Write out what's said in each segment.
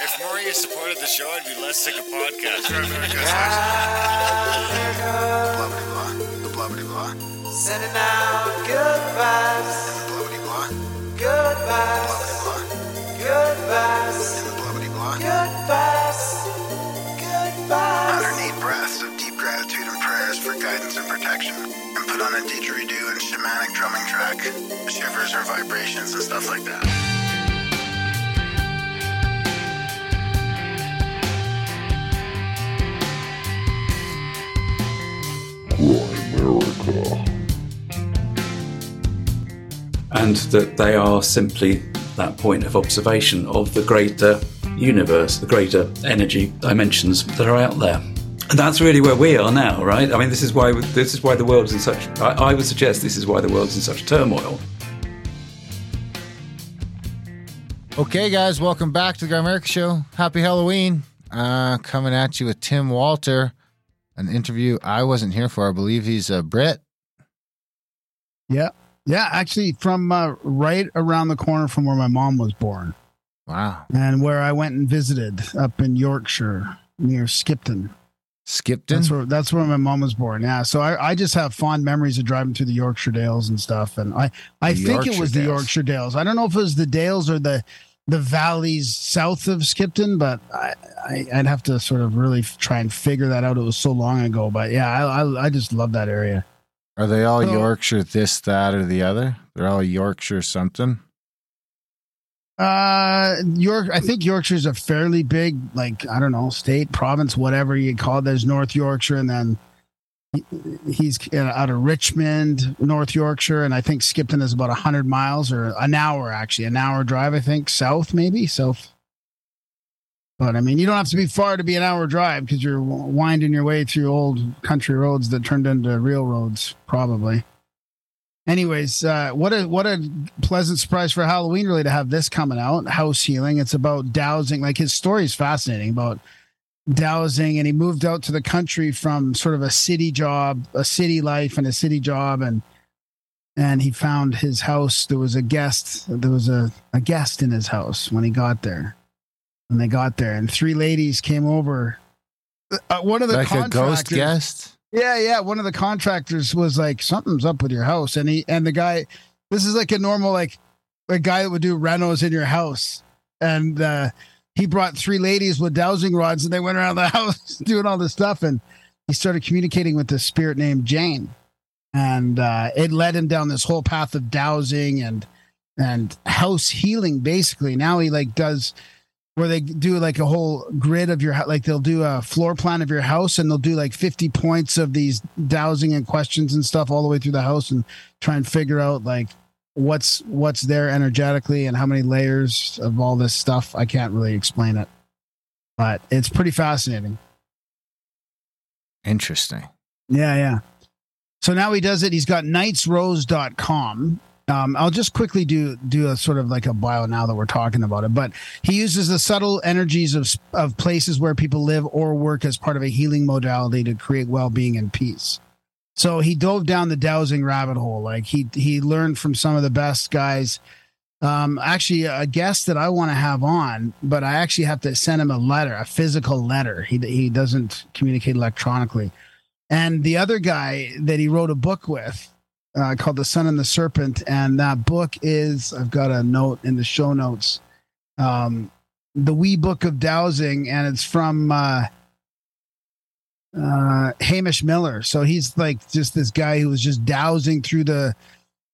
If more supported the show, I'd be less sick of podcasts. Blah blah blah. The blah blah blah. Sending out good vibes, The blah blah blah. good Blah vibes, blah blah. good vibes, The blah blah blah. good vibes, good vibes. 108 breaths of deep gratitude and prayers for guidance and protection. And put on a didgeridoo and shamanic drumming track. Shivers or vibrations and stuff like that. And that they are simply that point of observation of the greater universe, the greater energy dimensions that are out there. And that's really where we are now, right? I mean, this is why this is why the world's in such. I, I would suggest this is why the world's in such turmoil. Okay, guys, welcome back to the Grimerica Show. Happy Halloween. Uh, coming at you with Tim Walter, an interview I wasn't here for. I believe he's a Brit. Yeah. Yeah, actually from uh, right around the corner from where my mom was born Wow. and where I went and visited up in Yorkshire near Skipton. Skipton? That's where that's where my mom was born. Yeah. So I, I just have fond memories of driving through the Yorkshire Dales and stuff. And I, I The think it was the Yorkshire Dales. I don't know if it was the Dales or the the valleys south of Skipton, but I, I I'd have to sort of really try and figure that out. It was so long ago. But yeah, I I, I just love that area. Are they all So- Yorkshire this, that, or the other? They're all Yorkshire something? Uh, York. I think Yorkshire's a fairly big, like I don't know, state, province, whatever you call it. There's North Yorkshire, and then he's uh, out of Richmond, North Yorkshire, and I think Skipton is about hundred miles or an hour, actually, an hour drive. I think south, maybe south. But I mean, you don't have to be far to be an hour drive because you're winding your way through old country roads that turned into real roads, probably. Anyways, uh, what a what a pleasant surprise for Halloween, really, to have this coming out. House healing. It's about dowsing. Like his story is fascinating about dowsing, and he moved out to the country from sort of a city job, a city life, and a city job, and and he found his house. There was a guest. There was a a guest in his house when he got there. When they got there, and three ladies came over. Uh, one of the like a ghost contractors- guest? yeah, yeah. One of the contractors was like, "Something's up with your house," and he and the guy, this is like a normal like a guy that would do renos in your house, and uh, he brought three ladies with dowsing rods, and they went around the house doing all this stuff, and he started communicating with this spirit named Jane, and uh, it led him down this whole path of dowsing and and house healing. Basically, now he like does where they do like a whole grid of your like they'll do a floor plan of your house and they'll do like 50 points of these dowsing and questions and stuff all the way through the house and try and figure out like what's what's there energetically and how many layers of all this stuff i can't really explain it but it's pretty fascinating Interesting. yeah, yeah. So now he does it. He's got knightsrose.com. Um, I'll just quickly do do a sort of like a bio now that we're talking about it. But he uses the subtle energies of of places where people live or work as part of a healing modality to create well being and peace. So he dove down the dowsing rabbit hole. Like he he learned from some of the best guys. Um, actually, a guest that I want to have on, but I actually have to send him a letter, a physical letter. He he doesn't communicate electronically. And the other guy that he wrote a book with uh, called The Sun and the Serpent. And that book is, I've got a note in the show notes, um, The Wee Book of Dowsing. And it's from uh, uh, Hamish Miller. So he's like just this guy who was just dowsing through the,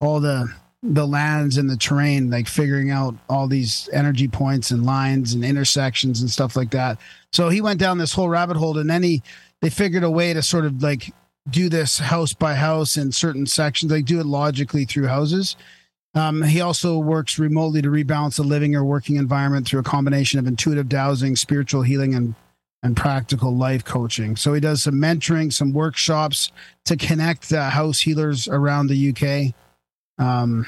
all the, the lands and the terrain, like figuring out all these energy points and lines and intersections and stuff like that. So he went down this whole rabbit hole and then he, they figured a way to sort of like do this house by house in certain sections, They do it logically through houses. Um, he also works remotely to rebalance the living or working environment through a combination of intuitive dowsing, spiritual healing, and and practical life coaching. So he does some mentoring, some workshops to connect uh, house healers around the UK. Um,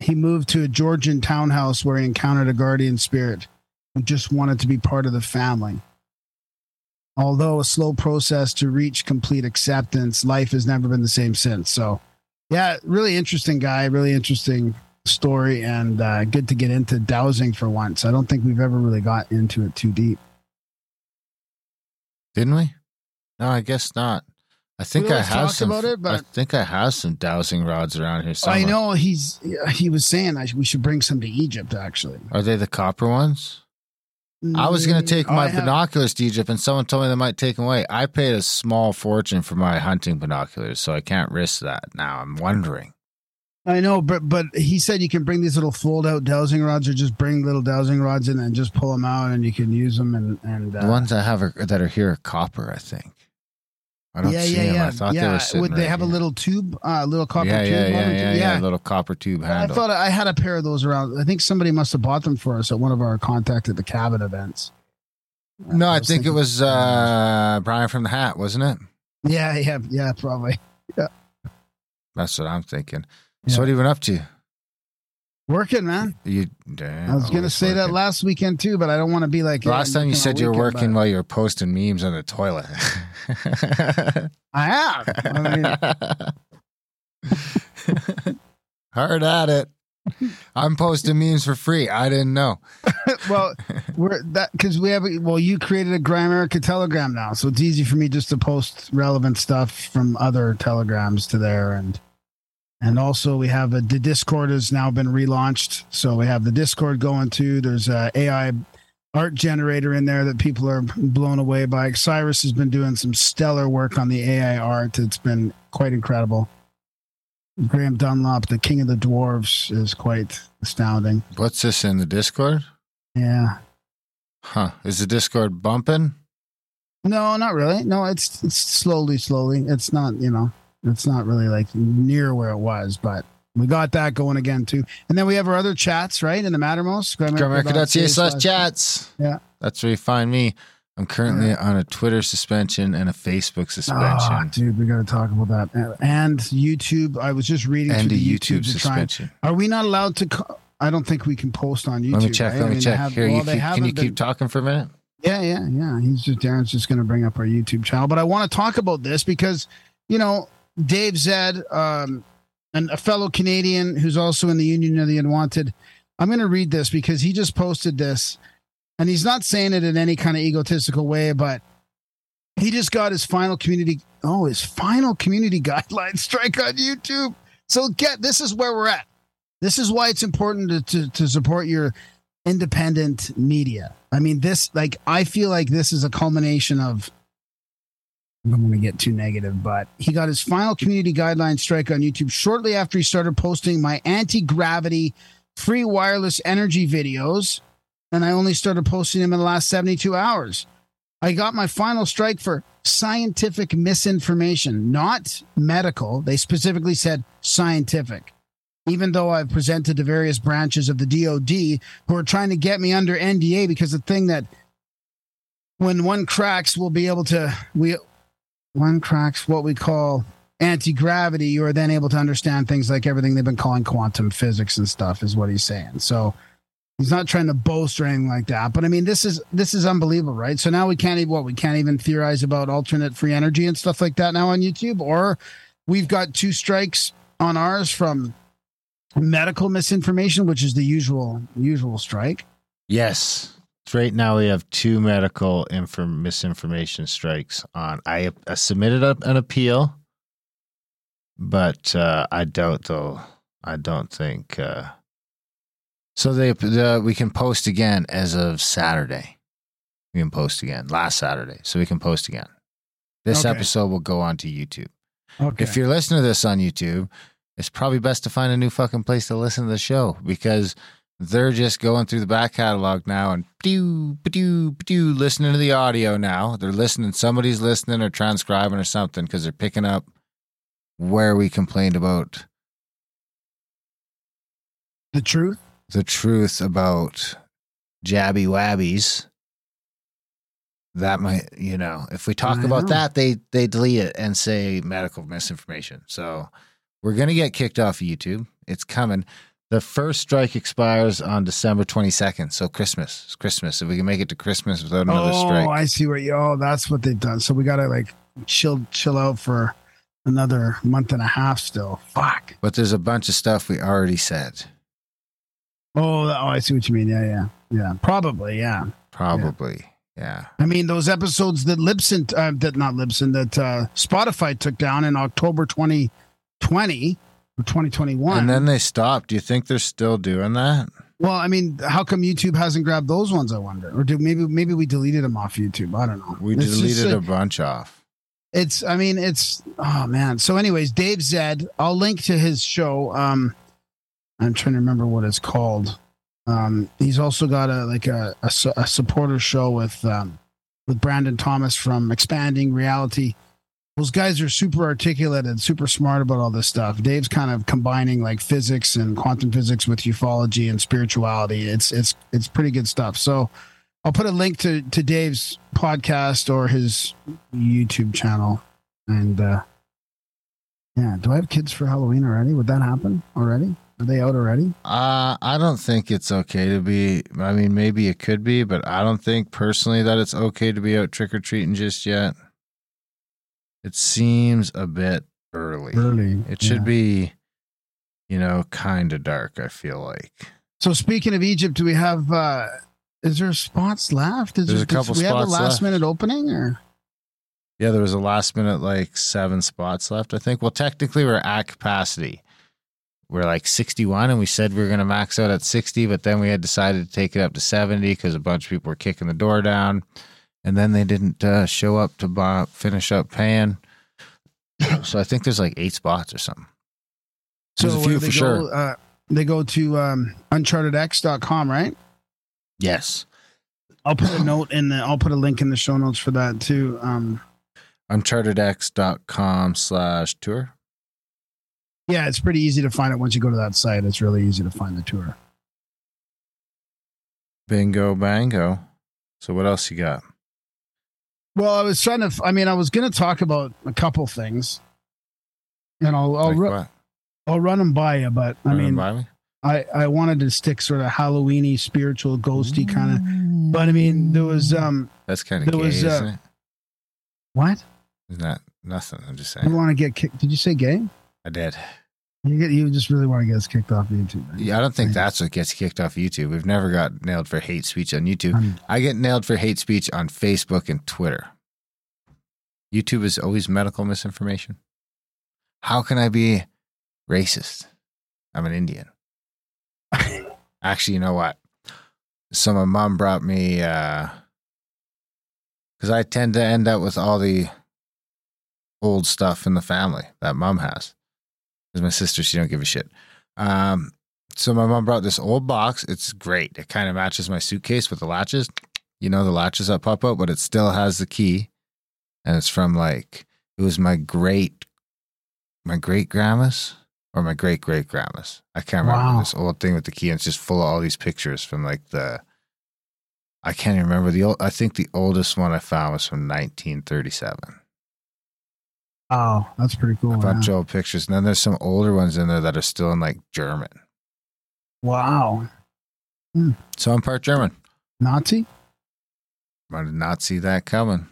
he moved to a Georgian townhouse where he encountered a guardian spirit who just wanted to be part of the family. Although a slow process to reach complete acceptance, life has never been the same since. So, yeah, really interesting guy, really interesting story and uh, good to get into dowsing for once. I don't think we've ever really got into it too deep. Didn't we? No, I guess not. I think I have some. it, I think I have some dowsing rods around here somewhere. I know he's he was saying I, we should bring some to Egypt. Actually, Are they the copper ones? I was going to take Mm, my I have- binoculars to Egypt, and someone told me they might take them away. I paid a small fortune for my hunting binoculars, so I can't risk that. Now I'm wondering. I know, but but he said you can bring these little fold out dowsing rods, or just bring little dowsing rods in and just pull them out, and you can use them. And and uh, the ones I have are, that are here are copper, I think. I don't yeah, see yeah, them. yeah, I thought yeah. they were sitting Would they right have a little tube, uh, little copper yeah, tube? yeah, yeah, them? yeah, yeah, little copper tube handle. I thought I had a pair of those around. I think somebody must have bought them for us at one of our contact at the cabin events. no, I was think it was uh, Brian from the Hat, wasn't it? Yeah, yeah, yeah, probably. Yeah. That's what I'm thinking. So what have you been up to? Working, man. You, I was gonna say that last weekend too, but I don't want to be like yeah, Last I'm time you said you were working while you were posting memes on the toilet. I have. I mean, Hard at it. I'm posting memes for free. I didn't know. well, we're that because we have. Well, you created a Grimerica Telegram now, so it's easy for me just to post relevant stuff from other telegrams to there, and and also we have a the Discord has now been relaunched, so we have the Discord going too. There's a AI art generator in there that people are blown away by. Cyrus has been doing some stellar work on the AI art. It's been quite incredible. Graham Dunlop, the king of the dwarves, is quite astounding. What's this in the Discord? Yeah. Huh. Is the Discord bumping? No, not really. No, it's it's slowly, slowly. It's not, you know, it's not really like near where it was, but we got that going again too. And then we have our other chats, right? In the Mattermost. Grimerica.ca slash chats. Yeah. That's where you find me. I'm currently on a Twitter suspension and a Facebook Oh, suspension. Ah, dude, we got to talk about that. And YouTube. I was just reading and a the YouTube to try. suspension. Are we not allowed to? Co- I don't think we can post on YouTube. Let me check. right? Let I me mean, check. have- Here, well, you keep, can you been- keep talking for a minute? Yeah, yeah, yeah. He's just Darren's just going to bring up our YouTube channel, but I want to talk about this because you know Dave Zed, um, and a fellow Canadian who's also in the Union of the Unwanted. I'm going to read this because he just posted this, and he's not saying it in any kind of egotistical way, but he just got his final community. Oh, his final community guideline strike on YouTube. So get this is where we're at. This is why it's important to, to, to support your independent media. I mean, this like I feel like this is a culmination of. I don't want to get too negative, but he got his final community guideline strike on YouTube shortly after he started posting my anti gravity free wireless energy videos, and I only started posting them in the last 72 hours. I got my final strike for scientific misinformation, not medical. They specifically said scientific. Even though I've presented to various branches of the DoD who are trying to get me under NDA because the thing that when one cracks, we'll be able to we one cracks what we call anti-gravity, you are then able to understand things like everything they've been calling quantum physics and stuff, is what he's saying. So he's not trying to boast or anything like that. But I mean, this is this is unbelievable, right? So now we can't even what we can't even theorize about alternate free energy and stuff like that now on YouTube, or we've got two strikes on ours from medical misinformation, which is the usual usual strike. Yes. Right now we have two medical inform- misinformation strikes on. I, I submitted a, an appeal, but uh, I doubt though. I don't think. Uh, so they the, we can post again as of Saturday. We can post again last Saturday, so we can post again. This Okay. episode will go on to YouTube. Okay. If you're listening to this on YouTube, it's probably best to find a new fucking place to listen to the show because they're just going through the back catalog now and pew, pew, pew, listening to the audio now. They're listening. Somebody's listening or transcribing or something because they're picking up where we complained about the truth. the truth about jabby wabbies. That might, you know, if we talk about know. that, they they delete it and say medical misinformation. So we're gonna get kicked off of YouTube. It's coming. The first strike expires on December twenty second. So Christmas, it's Christmas. If we can make it to Christmas without another oh, strike, Oh, I see where you. Oh, that's what they've done. So we gotta like chill, chill out for another month and a half. Still, fuck. but there's a bunch of stuff we already said. Oh, oh, I see what you mean. Yeah, yeah, yeah. Probably, yeah. Probably. Yeah. I mean, those episodes that Libsyn, uh, that not Libsyn, that uh, Spotify took down in October 2020 or 2021. And then they stopped. Do you think they're still doing that? well, I mean, how come YouTube hasn't grabbed those ones? I wonder, or do maybe maybe we deleted them off YouTube? I don't know. We It's deleted a- a bunch off. It's, I mean, it's, oh man. So, anyways, Dave Zed, I'll link to his show. Um, I'm trying to remember what it's called. Um, he's also got a like a, a, a supporter show with um, with Brandon Thomas from Expanding Reality. Those guys are super articulate and super smart about all this stuff. Dave's kind of combining like physics and quantum physics with ufology and spirituality. It's it's it's pretty good stuff. So I'll put a link to to Dave's podcast or his YouTube channel. And uh yeah, do I have kids for Halloween already? Would that happen already? Are they out already? Uh, I don't think it's okay to be. I mean, maybe it could be, but I don't think personally that it's okay to be out trick or treating just yet. It seems a bit early. Early. It should yeah. be, you know, kind of dark, I feel like. So speaking of Egypt, do we have uh is there spots left? Is There's there, a couple do we have a last left. minute opening or Yeah, there was a last minute, like seven spots left, I think. Well, technically, we're at capacity. We're like 61, and we said we were going to max out at 60, but then we had decided to take it up to 70 because a bunch of people were kicking the door down. And then they didn't uh, show up to buy, finish up paying. so I think there's like eight spots or something. So a few for go, sure. Uh, they go to um unchartedx.com, right? Yes. I'll put a note in the I'll put a link in the show notes for that too. Um Unchartedx.com slash tour. yeah, it's pretty easy to find it once you go to that site. It's really easy to find the tour. Bingo, bango. So what else you got? Well, I was trying to I mean, I was going to talk about a couple things. And I'll I'll, Like ru- I'll run them by you, but I Run 'em mean, by me? I, I wanted to stick sort of Halloweeny, spiritual, ghosty kind of. But I mean, there was um That's kind of there gay, was, uh, isn't it? what? Isn't that nothing? I'm just saying. You want to get kicked? Did you say gay? I did. You get you just really want to get us kicked off YouTube? right? Yeah, I don't think that's what gets kicked off YouTube. We've never got nailed for hate speech on YouTube. Um, I get nailed for hate speech on Facebook and Twitter. YouTube is always medical misinformation. How can I be racist? I'm an Indian. Actually, you know what? So my mom brought me because I tend to end up with all the old stuff in the family that mom has. Because my sister, she don't give a shit. Um, so my mom brought this old box. It's great. It kind of matches my suitcase with the latches. You know the latches that pop out, but it still has the key. And it's from like it was my great my great grandma's or my great great grandma's. I can't remember Wow. this old thing with the key. And it's just full of all these pictures from like the I can't even remember the old I think the oldest one I found was from nineteen thirty seven. Oh, that's pretty cool. A bunch yeah. of old pictures. And then there's some older ones in there that are still in like German. Wow, hmm. So I'm part German. Nazi. I did not see that coming.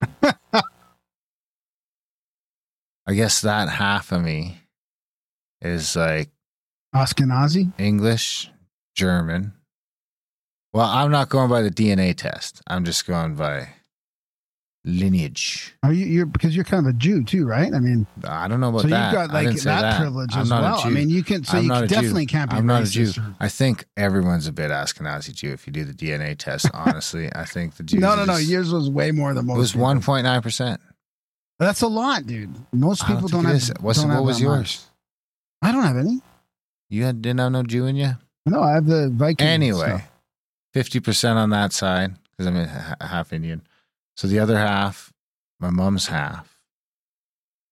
I guess that half of me is like Ashkenazi. English, German. Well, I'm not going by the DNA test. I'm just going by lineage. Are you? You're because you're kind of a Jew too, right? I mean, I don't know about so that. you've got like didn't that, privilege I'm as well. I mean, you can. So I'm you a Jew. definitely can't be I'm not a. Jew. or- I think everyone's a bit Ashkenazi Jew if you do the DNA test. Honestly, I think the Jews. no, no, no. Yours was way more than It most. was one point nine percent. That's a lot, dude. Most don't people don't, it have. What's- don't what have was yours? much. I don't have any. You had, didn't have no Jew in you. No, I have the Viking. Anyway, fifty percent on that side because I'm a- half Indian. So the other half, my mom's half,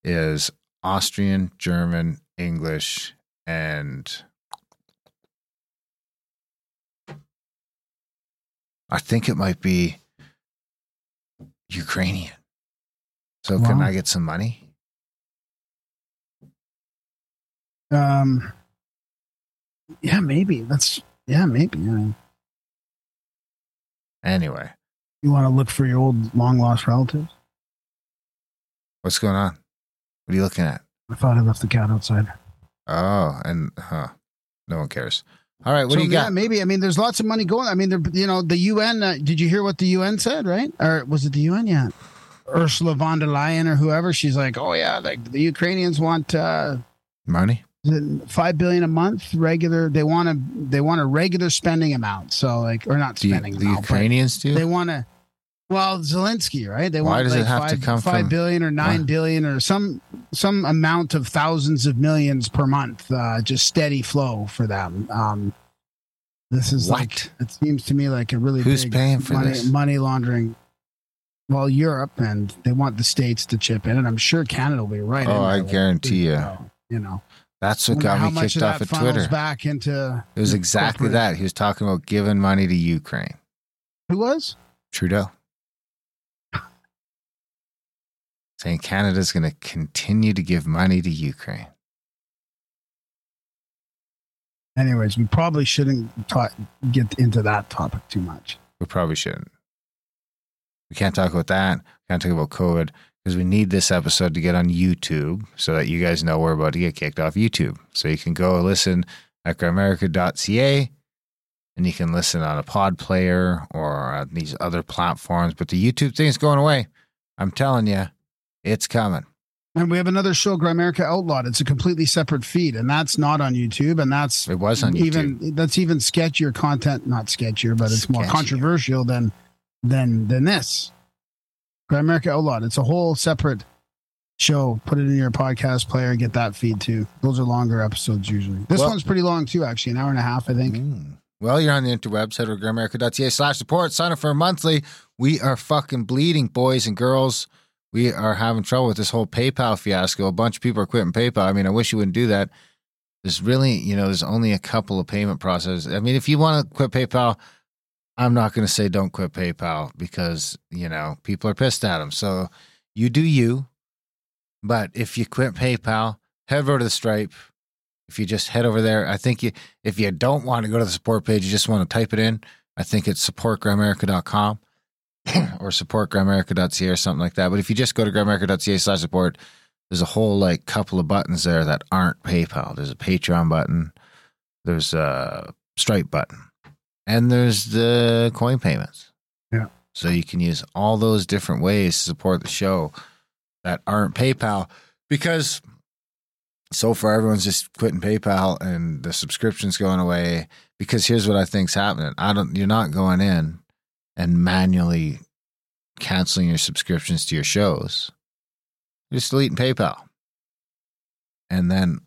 is Austrian, German, English, and I think it might be Ukrainian. So can I get some money? Um, yeah, maybe that's yeah, maybe. Yeah. Anyway, You want to look for your old long lost relatives? what's going on? What are you looking at? I thought I left the cat outside. Oh, and huh, no one cares. All right, what So, do you yeah, got? maybe. I mean, there's lots of money going. I mean, there- you know, the UN. Uh, did you hear what the UN said? Right? Or was it the UN? Yeah. Ursula von der Leyen or whoever. She's like, oh yeah, like the Ukrainians want uh, Money? Is it five billion a month regular. They want a they want a regular spending amount. So like, or not spending the amount, Ukrainians do? they want to. Well, Zelensky, right? They Why want does it like to five, come five from- billion or nine Why? billion or some some amount of thousands of millions per month, uh, just steady flow for them. Um, this is What? like it seems to me like a really Who's big paying for money, this? money laundering. Well, Europe and they want the states to chip in, and I'm sure Canada will be right. Oh, I guarantee you. You know, That's what got me kicked of off at Twitter. Back into It was exactly that. He was talking about giving money to Ukraine. Who was? Trudeau. Saying Canada's going to continue to give money to Ukraine. Anyways, we probably shouldn't ta- get into that topic too much. We probably shouldn't. We can't talk about that. We can't talk about COVID because we need this episode to get on YouTube so that you guys know we're about to get kicked off YouTube. So you can go listen at grimerica.ca and you can listen on a pod player or on these other platforms. But the YouTube thing is going away. I'm telling you, it's coming. And we have another show, Grimerica Outlawed. It's a completely separate feed, and that's not on YouTube. And that's It was on YouTube. even that's even sketchier content. Not sketchier, but it's more controversial than than than this. Grimerica Outlawed. It's a whole separate show. Put it in your podcast player. Get that feed too. Those are longer episodes usually. This Well- one's pretty long too, actually, an hour and a half, I think. Mm. Well, you're on the interwebs. Head over to grimerica.ca slash support. Sign up for a monthly. We are fucking bleeding, boys and girls. We are having trouble with this whole PayPal fiasco. A bunch of people are quitting PayPal. I mean, I wish you wouldn't do that. There's really, you know, there's only a couple of payment processes. I mean, if you want to quit PayPal, I'm not going to say don't quit PayPal because, you know, people are pissed at them. So you do you. But if you quit PayPal, head over to the Stripe. If you just head over there, I think you, if you don't want to go to the support page, you just want to type it in. I think it's supportgrimerica.com or supportgrimerica.ca or something like that. But if you just go to grimerica.ca slash support, there's a whole like couple of buttons there that aren't PayPal. There's a Patreon button, there's a Stripe button, and there's the coin payments. Yeah. So you can use all those different ways to support the show that aren't PayPal because so far everyone's just quitting PayPal and the subscription's going away because here's what I think's happening. I don't you're not going in and manually canceling your subscriptions to your shows. You're just deleting PayPal. And then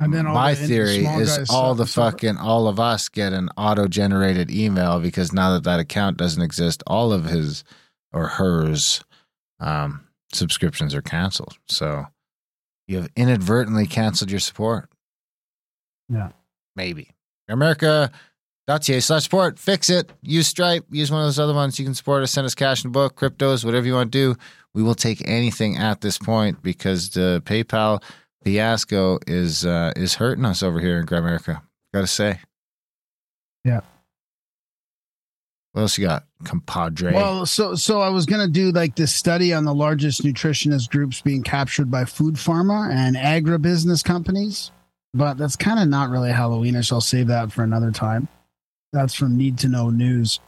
And then all my the theory is all the fucking all of us get an auto generated email because now that that account doesn't exist, all of his or hers um, subscriptions are canceled. So you have inadvertently canceled your support. Yeah. maybe Grimerica. Grimerica.ca slash support. Fix it. Use Stripe. Use one of those other ones. You can support us. Send us cash and book, cryptos, whatever you want to do. We will take anything at this point because the PayPal fiasco is uh, is hurting us over here in Grimerica. Got to say. Yeah. What else you got, compadre? Well, so so I was gonna do like this study on the largest nutritionist groups being captured by food pharma and agribusiness companies, but that's kind of not really Halloweenish. I'll save that for another time. That's from Need to Know News.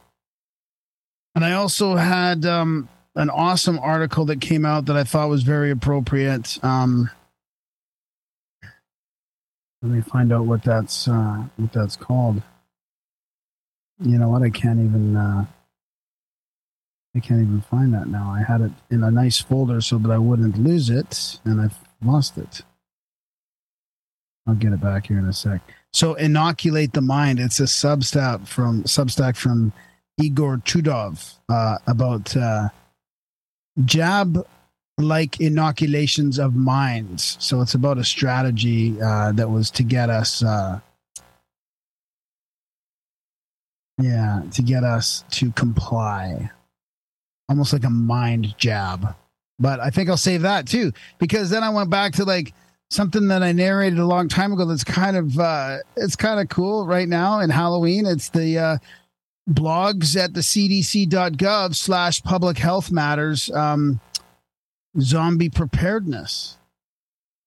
And I also had um, an awesome article that came out that I thought was very appropriate. Um, let me find out what that's uh, what that's called. You know what? I can't even. Uh, I can't even find that now. I had it in a nice folder so that I wouldn't lose it, and I've lost it. I'll get it back here in a sec. So, inoculate the mind. It's a substack from Substack from Igor Chudov uh, about uh, jab like inoculations of minds. So it's about a strategy uh, that was to get us. Uh, yeah, to get us to comply almost like a mind jab. But I think I'll save that too because then I went back to like something that I narrated a long time ago. That's kind of uh, it's kind of cool right now in Halloween. It's the uh, blogs at the CDC.gov slash Public Health Matters um, zombie preparedness.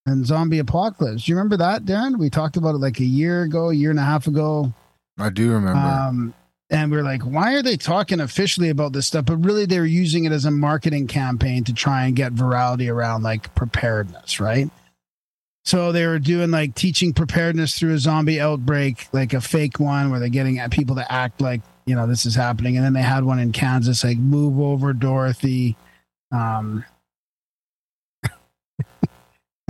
and zombie apocalypse. Do you remember that, Darren? We talked about it like a year ago, a year and a half ago. I do remember. Um, and we're like, why are they talking officially about this stuff? But really, they're using it as a marketing campaign to try and get virality around like preparedness, right? So they were doing like teaching preparedness through a zombie outbreak, like a fake one where they're getting at people to act like, you know, this is happening. And then they had one in Kansas, like move over Dorothy. Um,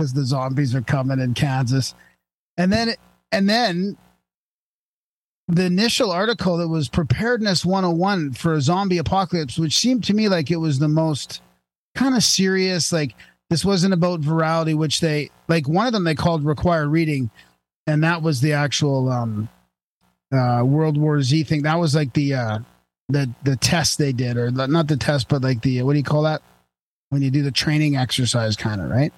because the zombies are coming in Kansas. And then, and then the initial article that was preparedness 101 for a zombie apocalypse, which seemed to me like it was the most kind of serious, like this wasn't about virality, which they like one of them they called required reading, and that was the actual um uh World War Z thing. That was like the uh the the test they did, or not the test, but like the what do you call that? When you do the training exercise, kind of, right?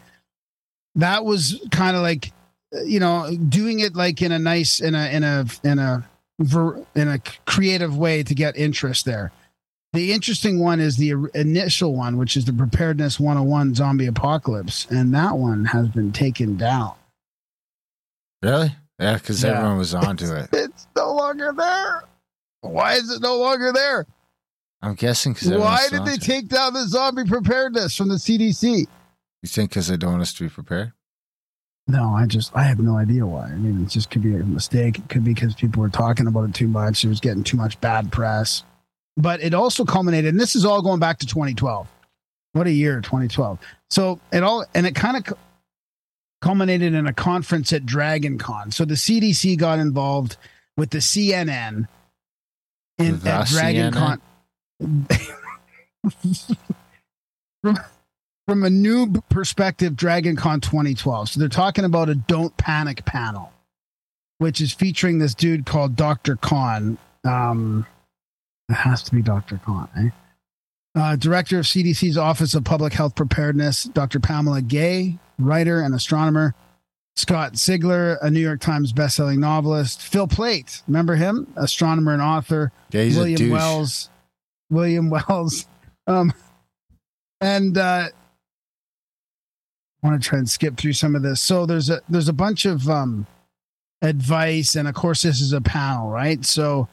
That was kind of like uh, you know, doing it like in a nice in a in a in a ver, in a creative way to get interest there. The interesting one is the initial one, which is the preparedness 101 zombie apocalypse, and that one has been taken down. really? Yeah, because Yeah. everyone was onto it. It's no longer there. Why is it no longer there? I'm guessing because Why did they take down the zombie preparedness from the CDC? You think because they don't want us to be prepared? No, I just I have no idea why. I mean, it just could be a mistake. It could be because people were talking about it too much. It was getting too much bad press. But it also culminated, and this is all going back to 2012. What a year, 2012. So it all and it kind of culminated in a conference at Dragon Con. So the CDC got involved with the CNN in The at Dragon Con. from, a noob perspective, Dragon Con 2012. So they're talking about a Don't Panic panel, which is featuring this dude called Dr. Khan. Um, it has to be Dr. Khan, eh? Uh, Director of CDC's Office of Public Health Preparedness, Dr. Pamela Gay, writer and astronomer. Scott Sigler, a New York Times bestselling novelist. Phil Plait, remember him? Astronomer and author. Yeah, William. Wells. William Wells. Um, and uh, want to try and skip through some of this. So there's a there's a bunch of um, advice, and of course this is a panel, right? So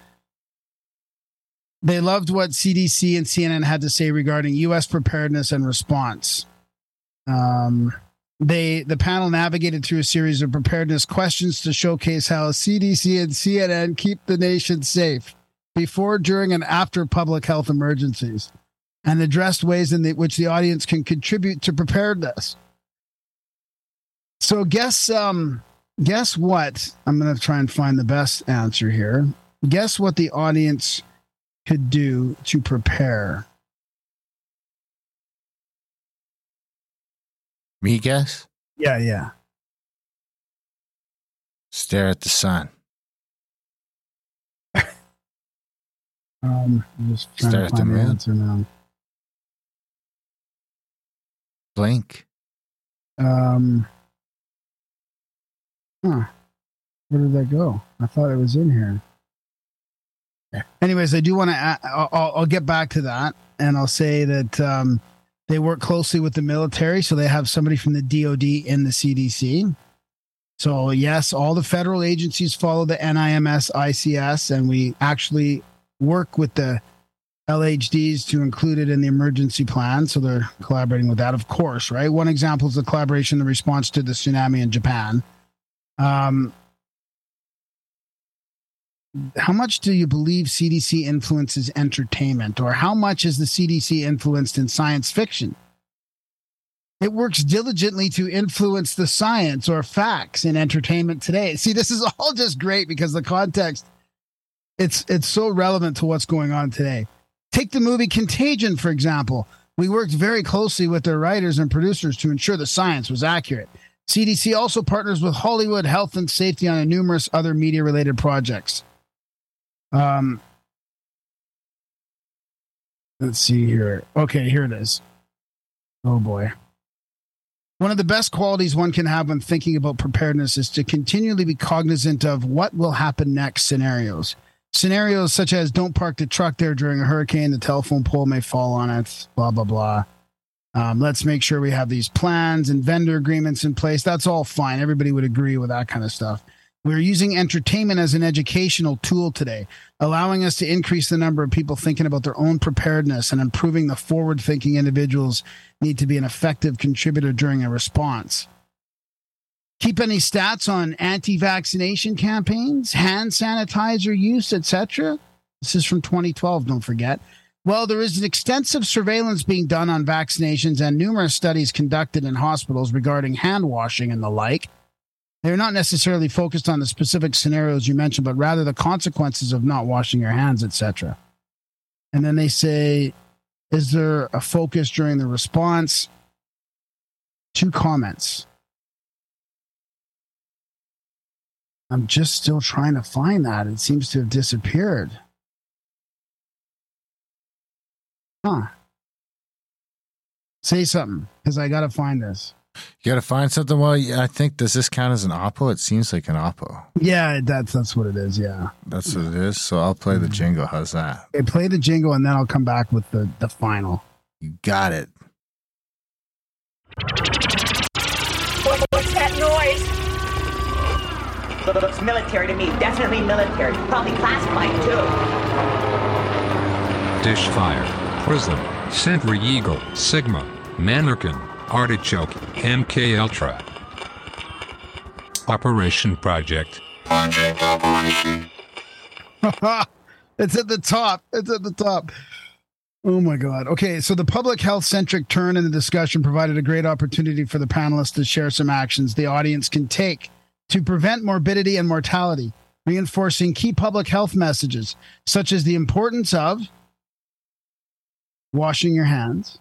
they loved what CDC and CNN had to say regarding U.S. preparedness and response. Um, they the panel navigated through a series of preparedness questions to showcase how CDC and CNN keep the nation safe before, during, and after public health emergencies, and addressed ways in the, which the audience can contribute to preparedness. So, guess um, guess what? I'm going to try and find the best answer here. Guess what the audience could do to prepare. Me guess? Yeah, yeah. Stare at the sun. Um, I'm just trying Stare to at the the answer now. Blink. Um, huh. Where did that go? I thought it was in here. Anyways, I do want to. I'll, I'll get back to that, and I'll say that um, they work closely with the military, so they have somebody from the DoD in the CDC. So yes, all the federal agencies follow the NIMS ICS, and we actually work with the LHDs to include it in the emergency plan. So they're collaborating with that, of course, right? One example is the collaboration in response to the tsunami in Japan. Um, how much do you believe CDC influences entertainment, or how much is the CDC influenced in science fiction? It works diligently to influence the science or facts in entertainment today. See, this is all just great because the context it's it's so relevant to what's going on today. Take the movie Contagion, for example. We worked very closely with their writers and producers to ensure the science was accurate. CDC also partners with Hollywood Health and Safety on numerous other media related projects. Um, let's see here. Okay, here it is. Oh boy. One of the best qualities one can have when thinking about preparedness is to continually be cognizant of what will happen next scenarios. Scenarios such as don't park the truck there during a hurricane, the telephone pole may fall on it, blah, blah, blah. Um, let's make sure we have these plans and vendor agreements in place. That's all fine. Everybody would agree with that kind of stuff. We're using entertainment as an educational tool today, allowing us to increase the number of people thinking about their own preparedness and improving the forward thinking individuals need to be an effective contributor during a response. Keep any stats on anti vaccination campaigns, hand sanitizer use, etc. This is from 2012, don't forget. Well, there is an extensive surveillance being done on vaccinations and numerous studies conducted in hospitals regarding hand washing and the like. They're not necessarily focused on the specific scenarios you mentioned, but rather the consequences of not washing your hands, etc. And then they say, is there a focus during the response? Two comments. I'm just still trying to find that. It seems to have disappeared. Huh. Say something, because I got to find this. You got to find something. Well, yeah, I think does this count as an oppo? It seems like an oppo. Yeah, that's that's what it is. Yeah. That's what it is. So I'll play the jingle. How's that? Okay, play the jingle, and then I'll come back with the the final. You got it. What, what's that noise? Look, looks military to me. Definitely military. Probably classified too. Dishfire, Prism, Sentry Eagle, Sigma, Mannequin, Artichoke, MK Ultra. Operation Project. it's at the top. It's at the top. Oh my God. Okay. So the public health centric turn in the discussion provided a great opportunity for the panelists to share some actions the audience can take to prevent morbidity and mortality, reinforcing key public health messages such as the importance of washing your hands,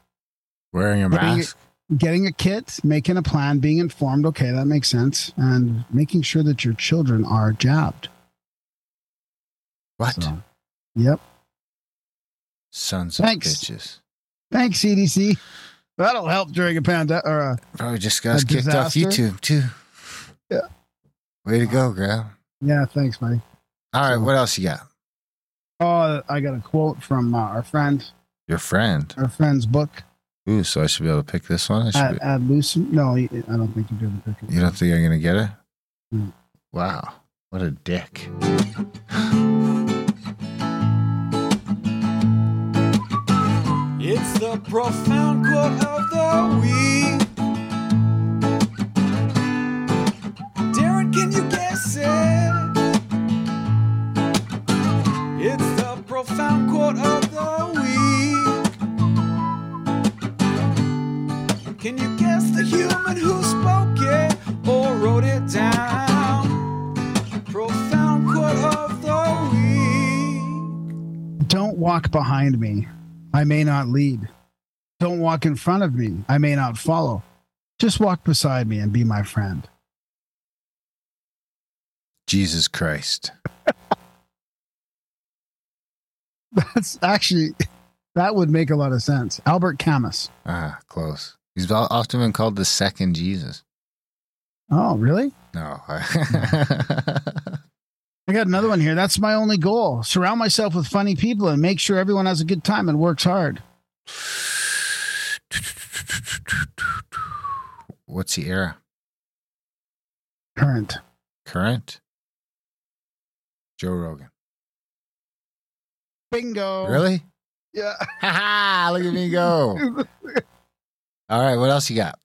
Wearing a mask. getting a kit, making a plan, being informed. Okay, that makes sense. And making sure that your children are jabbed. What? So, yep. Sons of Thanks. bitches. Thanks, CDC. That'll help during a pandemic or a Probably just got kicked off? YouTube too. Yeah. Way to go, Graham. Yeah, thanks, buddy. All right, So- what else you got? Oh, I got a quote from uh, our friend, Your friend. our friend's book Ooh, so I should be able to pick this one. I should at, be, at Lucent. No, I don't think you'll be able to pick it. you don't think I'm gonna get it? Mm. Wow, what a dick. It's the profound quote of the week. Darren, can you guess it? It's the profound quote of Can you guess the human who spoke it or wrote it down? Profound quote of the week. Don't walk behind me. I may not lead. Don't walk in front of me. I may not follow. Just walk beside me and be my friend. Jesus Christ. That's actually, that would make a lot of sense. Albert Camus. Ah, close. He's often been called the second Jesus. Oh, really? No. I got another one here. That's my only goal. Surround myself with funny people and make sure everyone has a good time and works hard. What's the era? Current. Current? Joe Rogan. Bingo. Really? Yeah. Ha ha! Look at me go. All right, what else you got?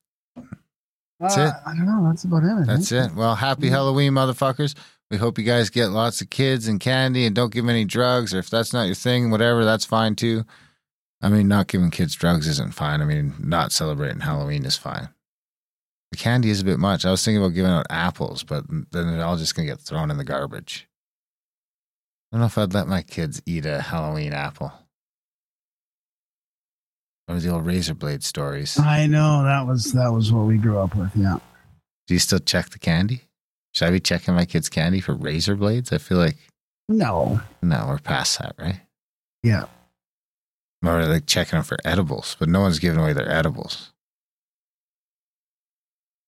That's Uh, it. I don't know. That's about it. That's it. Well, happy Halloween, motherfuckers. We hope you guys get lots of kids and candy and don't give any drugs, or if that's not your thing, whatever, that's fine too. I mean, not giving kids drugs isn't fine. I mean, not celebrating Halloween is fine. The candy is a bit much. I was thinking about giving out apples, but then they're all just going to get thrown in the garbage. I don't know if I'd let my kids eat a Halloween apple. Or the old razor blade stories. I know that was that was what we grew up with. Yeah. Do you still check the candy? Should I be checking my kids' candy for razor blades? I feel like No. no, we're past that, right? Yeah. Or like checking them for edibles, but no one's giving away their edibles.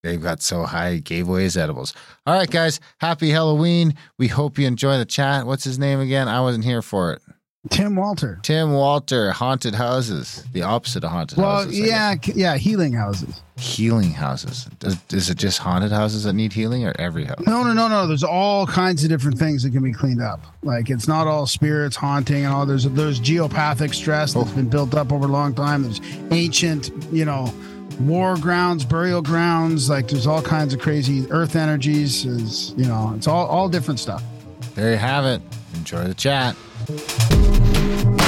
They've got so high, gave away his edibles. All right, guys, happy Halloween. We hope you enjoy the chat. What's his name again? I wasn't here for it. Tim Walter. Tim Walter, haunted houses, the opposite of haunted Well, houses. I yeah, yeah, healing houses. healing houses. Does, is it just haunted houses that need healing, or every house? No, no, no, no. There's all kinds of different things that can be cleaned up. Like it's not all spirits haunting and all. There's there's geopathic stress that's oh. been built up over a long time. There's ancient, you know, war grounds, burial grounds. Like there's all kinds of crazy earth energies. Is you know, it's all all different stuff. There you have it. Enjoy the chat. Música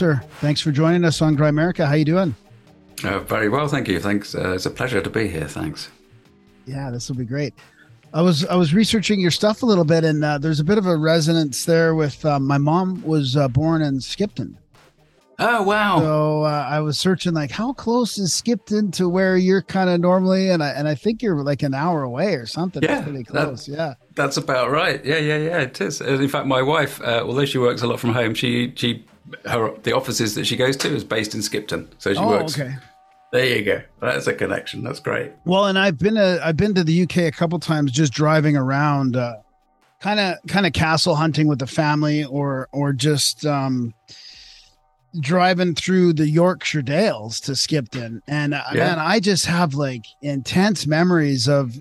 Walter, thanks for joining us on Grimerica. How you doing? Uh, very well, thank you. Thanks. Uh, it's a pleasure to be here. Thanks. Yeah, this will be great. I was I was researching your stuff a little bit, and uh, there's a bit of a resonance there with uh, my mom was uh, born in Skipton. Oh wow! So uh, I was searching like how close is Skipton to where you're kind of normally, and I and I think you're like an hour away or something. Yeah, pretty that- close. yeah. That's about right. Yeah, yeah, yeah. It is. And in fact, my wife, uh, although she works a lot from home, she she her the offices that she goes to is based in Skipton, so she Oh, works. okay. There you go. That's a connection. That's great. Well, and I've been to I've been to the UK a couple times just driving around, kind of kind of castle hunting with the family, or or just um, driving through the Yorkshire Dales to Skipton, and uh, Yeah. man, I just have like intense memories of,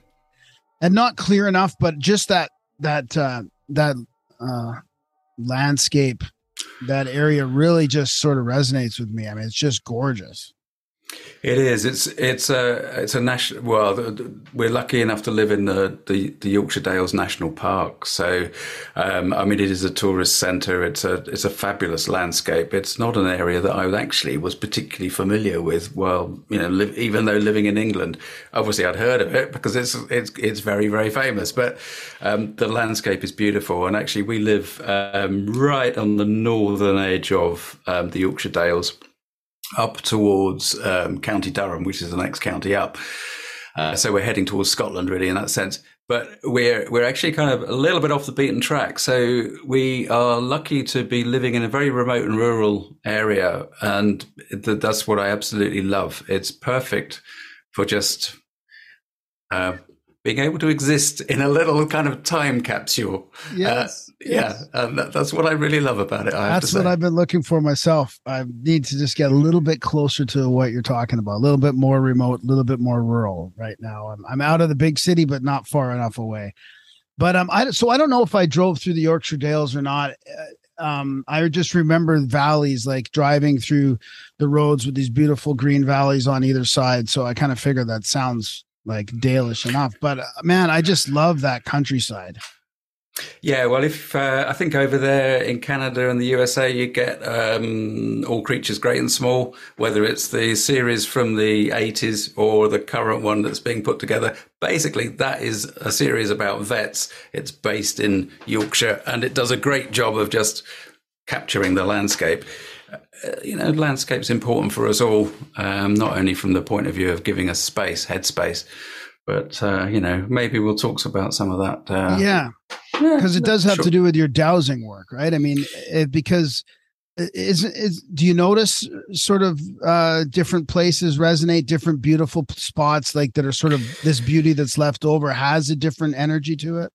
and not clear enough, but just that that uh, that uh, landscape, that area really just sort of resonates with me. I mean, it's just gorgeous. It is. It's it's a it's a national. Well, we're lucky enough to live in the, the, the Yorkshire Dales National Park. So, um, I mean, it is a tourist centre. It's a it's a fabulous landscape. It's not an area that I actually was particularly familiar with. Well, you know, even though living in England, obviously I'd heard of it because it's it's it's very very famous. But um, the landscape is beautiful, and actually we live um, right on the northern edge of um, the Yorkshire Dales up towards um, County Durham, which is the next county up. Uh, so we're heading towards Scotland, really, in that sense. But we're we're actually kind of a little bit off the beaten track. So we are lucky to be living in a very remote and rural area, and th- that's what I absolutely love. It's perfect for just uh, being able to exist in a little kind of time capsule. Yes, Uh, yeah, and that, that's what I really love about it. I have That's what. I've been looking for myself. I need to just get a little bit closer to what you're talking about, a little bit more remote, a little bit more rural right now. I'm, I'm out of the big city, but not far enough away. But um, I so I don't know if I drove through the Yorkshire Dales or not. Uh, Um, I just remember valleys, like driving through the roads with these beautiful green valleys on either side. So I kind of figure that sounds like Dalish enough. But uh, man, I just love that countryside. Yeah, well, if uh, I think over there in Canada and the USA, you get um, All Creatures Great and Small, whether it's the series from the 80s or the current one that's being put together. Basically, that is a series about vets. It's based in Yorkshire and it does a great job of just capturing the landscape. Uh, you know, landscape's important for us all, um, not only from the point of view of giving us space, headspace, but, uh, you know, maybe we'll talk about some of that. Uh, yeah because it does have sure. to do with your dowsing work right i mean it, because is, is do you notice sort of uh different places resonate different beautiful spots like that are sort of this beauty that's left over has a different energy to it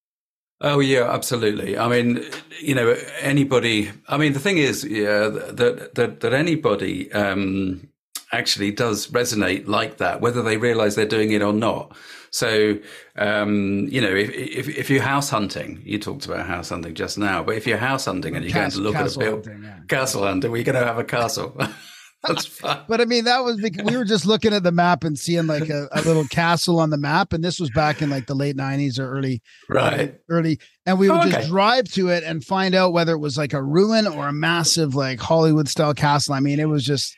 Oh yeah, absolutely. I mean, you know, anybody. I mean, the thing is, yeah, that that that anybody um, actually does resonate like that, whether they realize they're doing it or not. So, um, you know, if, if, if you're house hunting, you talked about house hunting just now, but if you're house hunting and you're going to look at a castle build, hunting, yeah. castle hunting, we're going to have a castle. That's fine. But I mean, that was because we were just looking at the map and seeing like a, a little castle on the map, and this was back in like the late '90s or early, Right. early, and we would Oh, just okay. drive to it and find out whether it was like a ruin or a massive like Hollywood style castle. I mean, it was just,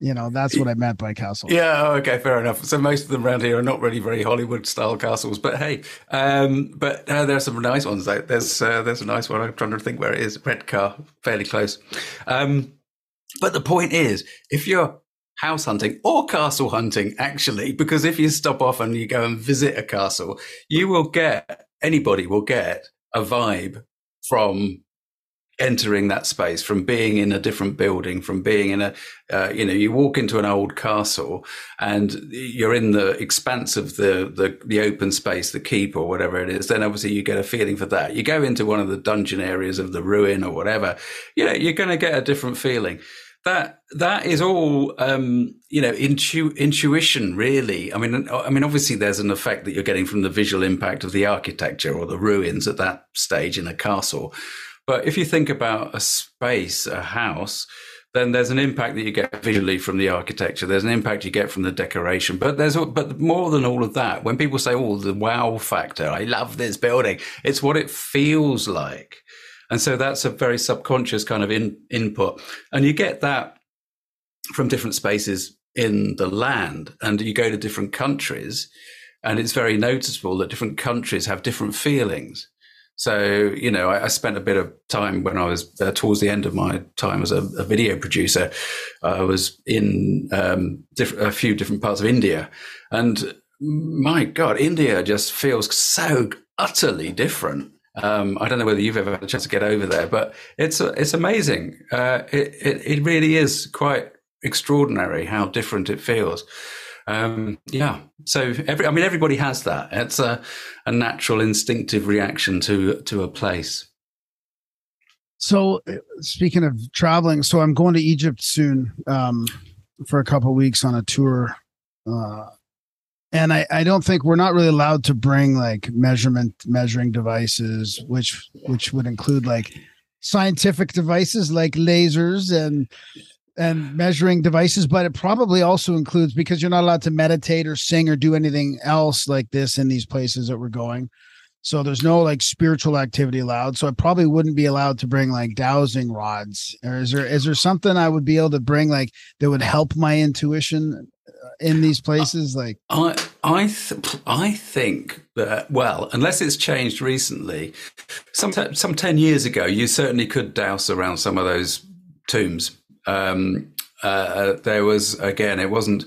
you know, that's what I meant by castle. Yeah, okay, fair enough. So most of them around here are not really very Hollywood style castles, but hey, um, but uh, there are some nice ones. Though. There's uh, there's a nice one. I'm trying to think where it is. Redcar, fairly close. Um, but the point is, if you're house hunting or castle hunting, actually, because if you stop off and you go and visit a castle, you will get anybody will get a vibe from entering that space from being in a different building from being in a uh, you know you walk into an old castle and you're in the expanse of the, the the open space the keep or whatever it is then obviously you get a feeling for that. You go into one of the dungeon areas of the ruin or whatever you know you're going to get a different feeling that that is all um, you know intu- intuition really. I mean i mean obviously there's an effect that you're getting from the visual impact of the architecture or the ruins at that stage in a castle. But if you think about a space a house then there's an impact that you get visually from the architecture. There's an impact you get from the decoration. But there's but more than all of that when people say oh the wow factor i love this building it's what it feels like and so that's a very subconscious kind of in, input. And you get that from different spaces in the land. And you go to different countries, and it's very noticeable that different countries have different feelings. So, you know, I, I spent a bit of time when I was uh, towards the end of my time as a, a video producer. I was in um, diff- a few different parts of India. And my God, India just feels so utterly different. Um, I don't know whether you've ever had a chance to get over there, but it's it's amazing. Uh, it, it it really is quite extraordinary how different it feels. Um, yeah. So every, I mean, everybody has that. It's a, a natural instinctive reaction to to a place. So uh, speaking of traveling, so I'm going to Egypt soon um, for a couple weeks on a tour. Uh, and I, I don't think we're not really allowed to bring like measurement measuring devices, which which would include like scientific devices like lasers and and measuring devices, but it probably also includes because you're not allowed to meditate or sing or do anything else like this in these places that we're going. So there's no like spiritual activity allowed. So I probably wouldn't be allowed to bring like dowsing rods. Or is there is there something I would be able to bring like that would help my intuition in these places? Like I I th- I think that well, unless it's changed recently, some t- some ten years ago, you certainly could dowse around some of those tombs. Um, uh, there was again, it wasn't.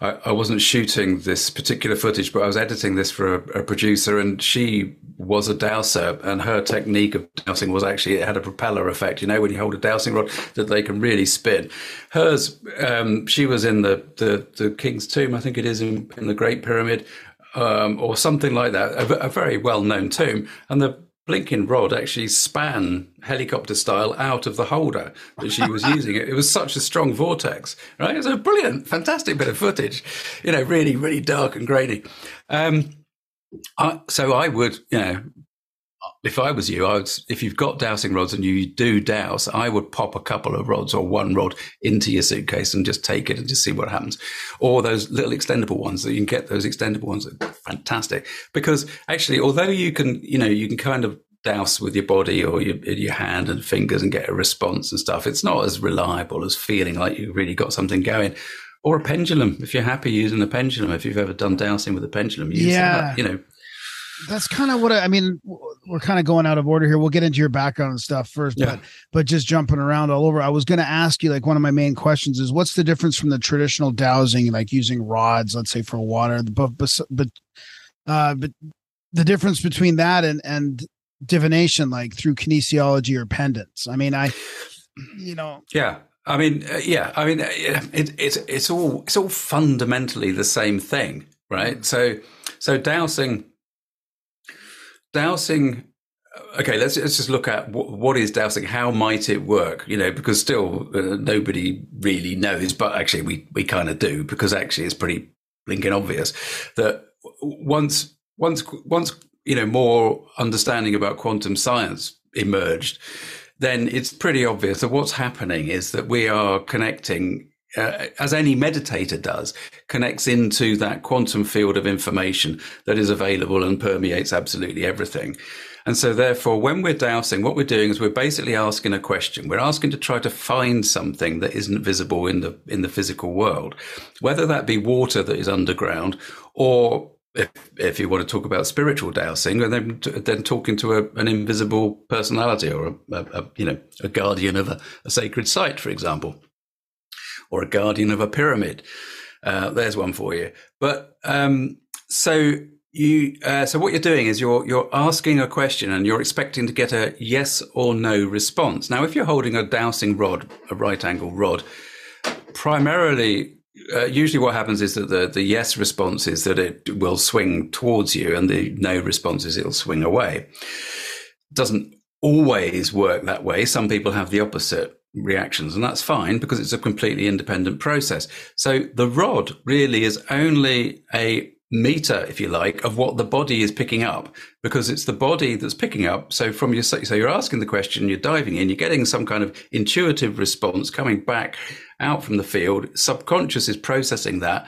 I, I wasn't shooting this particular footage, but I was editing this for a, a producer, and she was a dowser, and her technique of dowsing was actually it had a propeller effect. You know, when you hold a dowsing rod, that they can really spin. Hers, um, she was in the, the the King's Tomb, I think it is in, in the Great Pyramid, um, or something like that, a, a very well known tomb, and the blinking rod actually span helicopter style out of the holder that she was using. It, was such a strong vortex, right? It was a brilliant, fantastic bit of footage, you know, really, really dark and grainy. Um, I, so I would, you know, if I was you, I would, if you've got dowsing rods and you do dowse, I would pop a couple of rods or one rod into your suitcase and just take it and just see what happens. Or those little extendable ones that you can get those extendable ones are fantastic because actually, although you can, you know, you can kind of dowse with your body or your, your hand and fingers and get a response and stuff. It's not as reliable as feeling like you've really got something going. Or a pendulum, if you're happy using a pendulum, if you've ever done dowsing with a pendulum, use Yeah. that, you know. That's kind of what I, I mean. We're kind of going out of order here. We'll get into your background and stuff first, Yeah. but but just jumping around all over. I was going to ask you like one of my main questions is what's the difference from the traditional dowsing, like using rods, let's say for water, but but but uh, but the difference between that and and divination, like through kinesiology or pendants. I mean, I you know Yeah, I mean, uh, yeah, I mean, uh, it, it's it's all it's all fundamentally the same thing, right? So, so dowsing, dowsing okay, let's, let's just look at what, is dowsing. How might it work? You know, because still uh, nobody really knows, but actually we, we kind of do because actually it's pretty blinking obvious that once, once, once, you know, more understanding about quantum science emerged, then it's pretty obvious that what's happening is that we are connecting uh, as any meditator does, connects into that quantum field of information that is available and permeates absolutely everything. And so, therefore, when we're dowsing, what we're doing is we're basically asking a question. We're asking to try to find something that isn't visible in the in the physical world, whether that be water that is underground, or if, if you want to talk about spiritual dowsing, and then then talking to a, an invisible personality or a, a, a you know a guardian of a, a sacred site, for example or a guardian of a pyramid. Uh, there's one for you. But um, so you, uh, so what you're doing is you're you're asking a question and you're expecting to get a yes or no response. Now, if you're holding a dowsing rod, a right angle rod, primarily. Uh, usually, what happens is that the, the yes response is that it will swing towards you, and the no response is it'll swing away. Doesn't always work that way. Some people have the opposite reactions, and that's fine because it's a completely independent process. So the rod really is only a meter, if you like, of what the body is picking up because it's the body that's picking up. So from your, so you're asking the question, you're diving in, you're getting some kind of intuitive response coming back out from the field. Subconscious is processing that.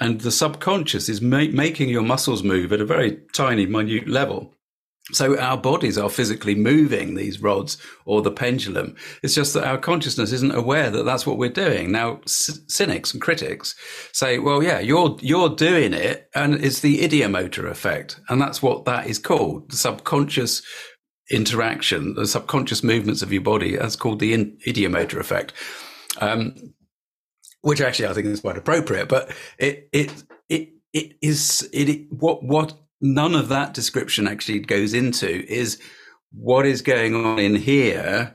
And the subconscious is ma- making your muscles move at a very tiny, minute level. So our bodies are physically moving these rods or the pendulum. It's just that our consciousness isn't aware that that's what we're doing. Now, c- cynics and critics say, well, yeah, you're, you're doing it and it's the ideomotor effect. And that's what that is called. The subconscious interaction, the subconscious movements of your body. That's called the in- ideomotor effect. Um, which actually I think is quite appropriate, but it, it, it, it is, it, what, what none of that description actually goes into is what is going on in here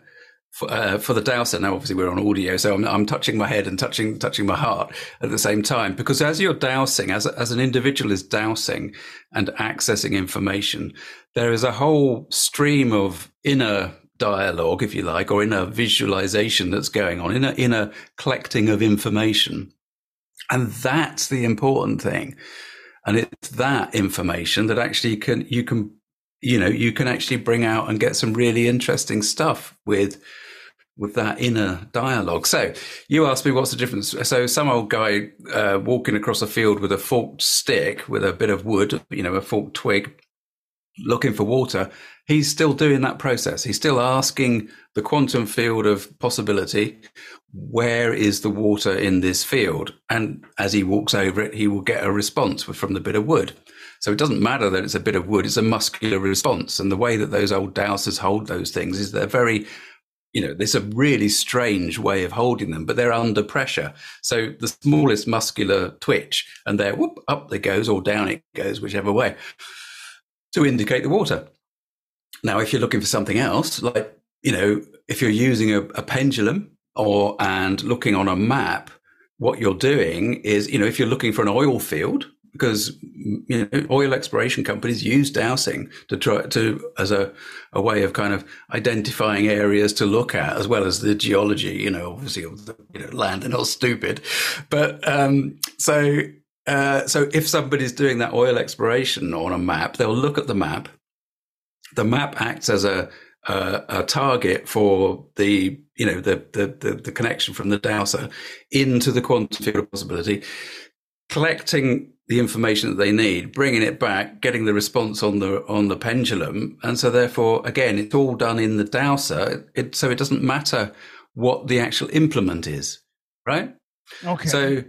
for, uh, for the dowser. Now, obviously, we're on audio, so I'm, I'm, touching my head and touching touching my heart at the same time. Because as you're dowsing, as as an individual is dowsing and accessing information, there is a whole stream of inner dialogue, if you like, or inner visualization that's going on, inner inner collecting of information, and that's the important thing and it's that information that actually can you can you know you can actually bring out and get some really interesting stuff with with that inner dialogue. So you asked me what's the difference. So some old guy uh, walking across a field with a forked stick with a bit of wood, you know, a forked twig, looking for water. He's still doing that process. He's still asking the quantum field of possibility, where is the water in this field? And as he walks over it, he will get a response from the bit of wood. So it doesn't matter that it's a bit of wood, it's a muscular response. And the way that those old dowsers hold those things is they're very, you know, there's a really strange way of holding them, but they're under pressure. So the smallest muscular twitch and there, whoop, up it goes or down it goes, whichever way, to indicate the water. Now, if you're looking for something else, like, you know, if you're using a, a pendulum or and looking on a map, what you're doing is, you know, if you're looking for an oil field, because you know oil exploration companies use dowsing to try to as a, a way of kind of identifying areas to look at as well as the geology you know obviously the you know, land and all stupid. But um, so uh, so if somebody's doing that oil exploration on a map they'll look at the map. The map acts as a uh, a target for the you know the, the, the the connection from the dowser into the quantum field of possibility, collecting the information that they need, bringing it back, getting the response on the on the pendulum, and so therefore again it's all done in the dowser. It, so it doesn't matter what the actual implement is, right? Okay. So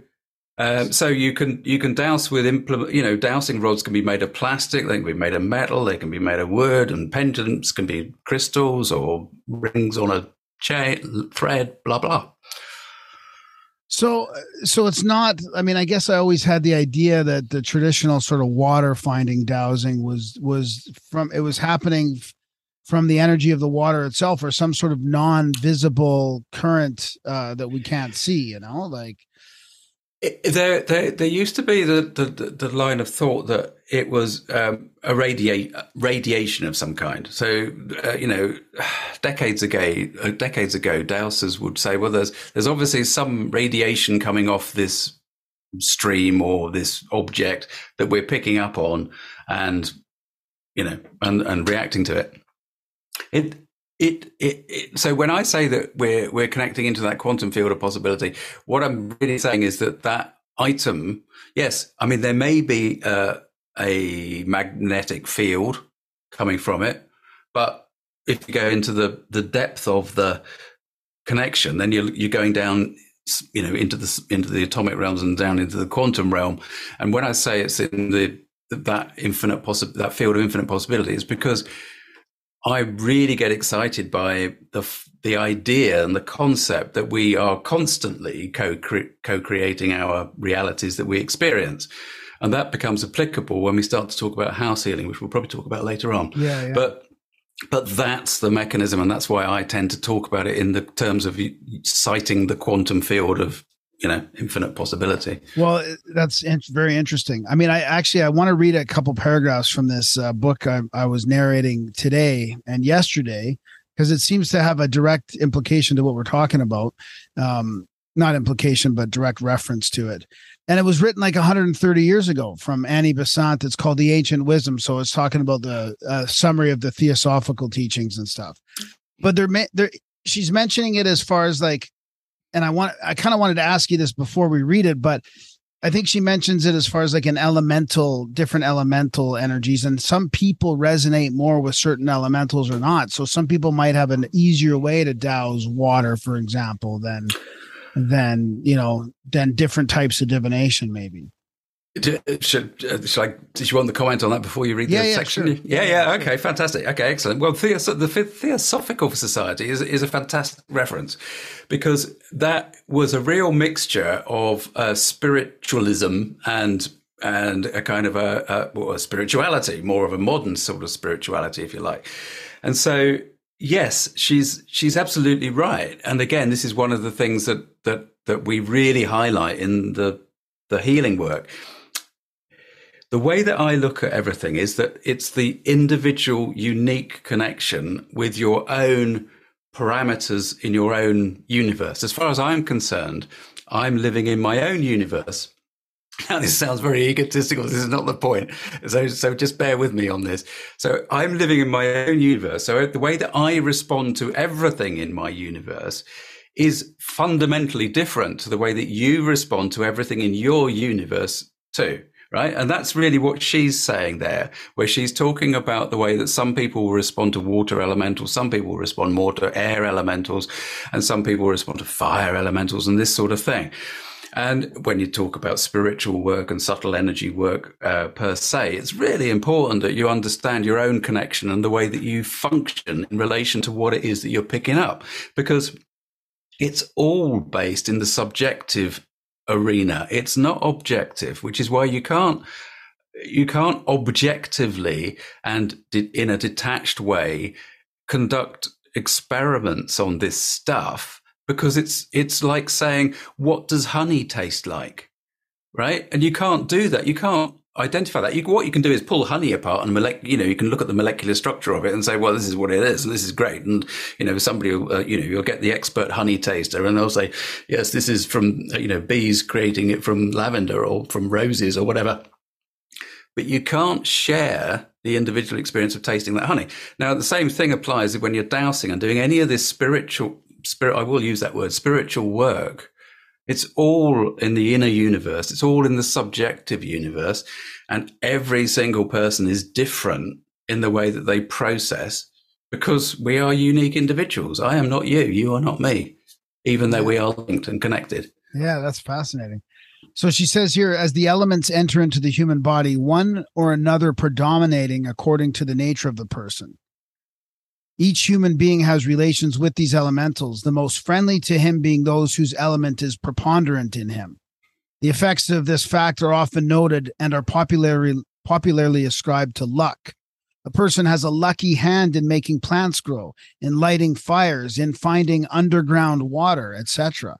um, so you can you can dowse with implement. You know, dowsing rods can be made of plastic. They can be made of metal. They can be made of wood, and pendants can be crystals or rings on a chain, thread. Blah blah. So, so it's not. I mean, I guess I always had the idea that the traditional sort of water finding dowsing was was from it was happening from the energy of the water itself, or some sort of non-visible current uh, that we can't see. You know, like there, there, there used to be the, the, the line of thought that it was um, a radiate radiation of some kind. So uh, you know, decades ago, uh, decades ago, dowsers would say, well, there's there's obviously some radiation coming off this stream or this object that we're picking up on, and you know, and and reacting to it. It it, it, it, so when I say that we're we're connecting into that quantum field of possibility, what I'm really saying is that that item, yes, I mean there may be uh, a magnetic field coming from it, but if you go into the the depth of the connection, then you're you're going down, you know, into the into the atomic realms and down into the quantum realm. And when I say it's in the that infinite possi- that field of infinite possibility, it's because I really get excited by the the idea and the concept that we are constantly co co-creating our realities that we experience. And that becomes applicable when we start to talk about house healing, which we'll probably talk about later on. Yeah, yeah. But but that's the mechanism, and that's why I tend to talk about it in the terms of citing the quantum field of you know infinite possibility. Well that's in- very interesting. I mean i actually i want to read a couple paragraphs from this uh, book I, I was narrating today and yesterday because it seems to have a direct implication to what we're talking about. Um, not implication but direct reference to it. And it was written like 130 years ago from annie besant. It's called the ancient wisdom. So it's talking about the uh, summary of the theosophical teachings and stuff. But they're, they're she's mentioning it as far as like and I want I kind of wanted to ask you this before we read it, but I think she mentions it as far as like an elemental, different elemental energies, and some people resonate more with certain elementals or not. So some people might have an easier way to dowse water, for example, than than you know than different types of divination, maybe. Should, uh, should I, did you want the comment on that before you read Yeah, the yeah, section? sure. Yeah, Yeah, yeah, okay, fantastic. Okay, excellent. Well, Theos- the The- Theosophical Society is, is a fantastic reference because that was a real mixture of uh, spiritualism and and a kind of a, a, well, a spirituality, more of a modern sort of spirituality, if you like. And so, yes, she's she's absolutely right. And again, this is one of the things that that that we really highlight in the the healing work the way that I look at everything is that it's the individual, unique connection with your own parameters in your own universe. As far as I'm concerned, I'm living in my own universe. Now, this sounds very egotistical. This is not the point. So, so just bear with me on this. So, I'm living in my own universe. So, the way that I respond to everything in my universe is fundamentally different to the way that you respond to everything in your universe, too right? And that's really what she's saying there, where she's talking about the way that some people will respond to water elementals, some people will respond more to air elementals, and some people will respond to fire elementals and this sort of thing. And when you talk about spiritual work and subtle energy work uh, per se, it's really important that you understand your own connection and the way that you function in relation to what it is that you're picking up, because it's all based in the subjective arena. It's not objective, which is why you can't you can't objectively and in a detached way conduct experiments on this stuff because it's it's like saying what does honey taste like? Right? And you can't do that. You can't identify that. You, what you can do is pull honey apart and molec- you know you can look at the molecular structure of it and say well this is what it is and this is great. And you know somebody will, uh, you know you'll get the expert honey taster and they'll say yes this is from uh, you know bees creating it from lavender or from roses or whatever. But you can't share the individual experience of tasting that honey. Now the same thing applies when you're dowsing and doing any of this spiritual spirit i will use that word spiritual work it's all in the inner universe. It's all in the subjective universe. And every single person is different in the way that they process because we are unique individuals. I am not you. You are not me, even though we are linked and connected. Yeah, that's fascinating. So she says here as the elements enter into the human body, one or another predominating according to the nature of the person. Each human being has relations with these elementals, the most friendly to him being those whose element is preponderant in him. The effects of this fact are often noted and are popularly, popularly ascribed to luck. A person has a lucky hand in making plants grow, in lighting fires, in finding underground water, etc.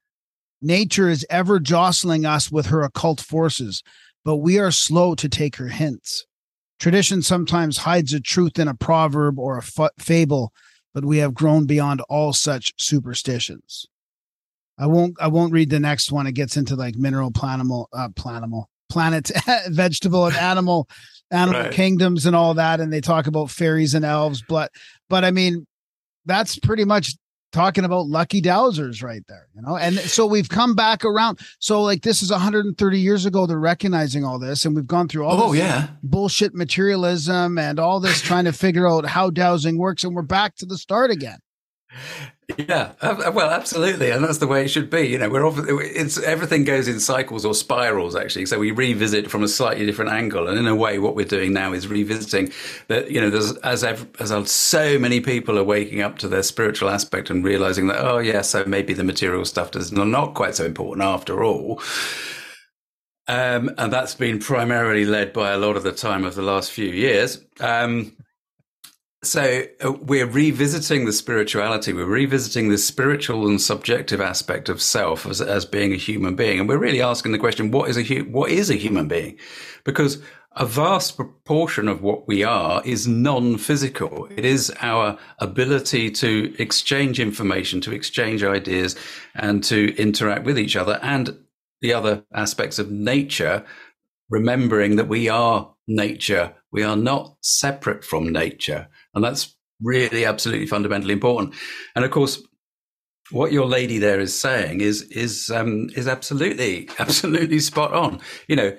Nature is ever jostling us with her occult forces, but we are slow to take her hints. Tradition sometimes hides a truth in a proverb or a fable, but we have grown beyond all such superstitions. I won't. I won't read the next one. It gets into like mineral, planimal, uh, planimal, planet, vegetable, and animal, animal Right. kingdoms, and all that. And they talk about fairies and elves, but but I mean, that's pretty much talking about lucky dowsers right there, you know. And so we've come back around. So like this is 130 years ago. They're recognizing all this, and we've gone through all. Oh this yeah, bullshit materialism and all this trying to figure out how dowsing works, and we're back to the start again. Yeah. Well, absolutely, and that's the way it should be. You know, we're often, it's everything goes in cycles or spirals actually. So we revisit from a slightly different angle, and in a way, what we're doing now is revisiting that. You know, there's as as so many people are waking up to their spiritual aspect and realizing that oh yeah, so maybe the material stuff is not quite so important after all. Um, and that's been primarily led by a lot of the time of the last few years. Um, so uh, we're revisiting the spirituality. We're revisiting the spiritual and subjective aspect of self as, as being a human being, and we're really asking the question: What is a hu- what is a human being? Because a vast proportion of what we are is non-physical. It is our ability to exchange information, to exchange ideas, and to interact with each other, and the other aspects of nature. Remembering that we are nature, we are not separate from nature. And that's really absolutely fundamentally important. And of course, what your lady there is saying is is um, is absolutely absolutely spot on. You know,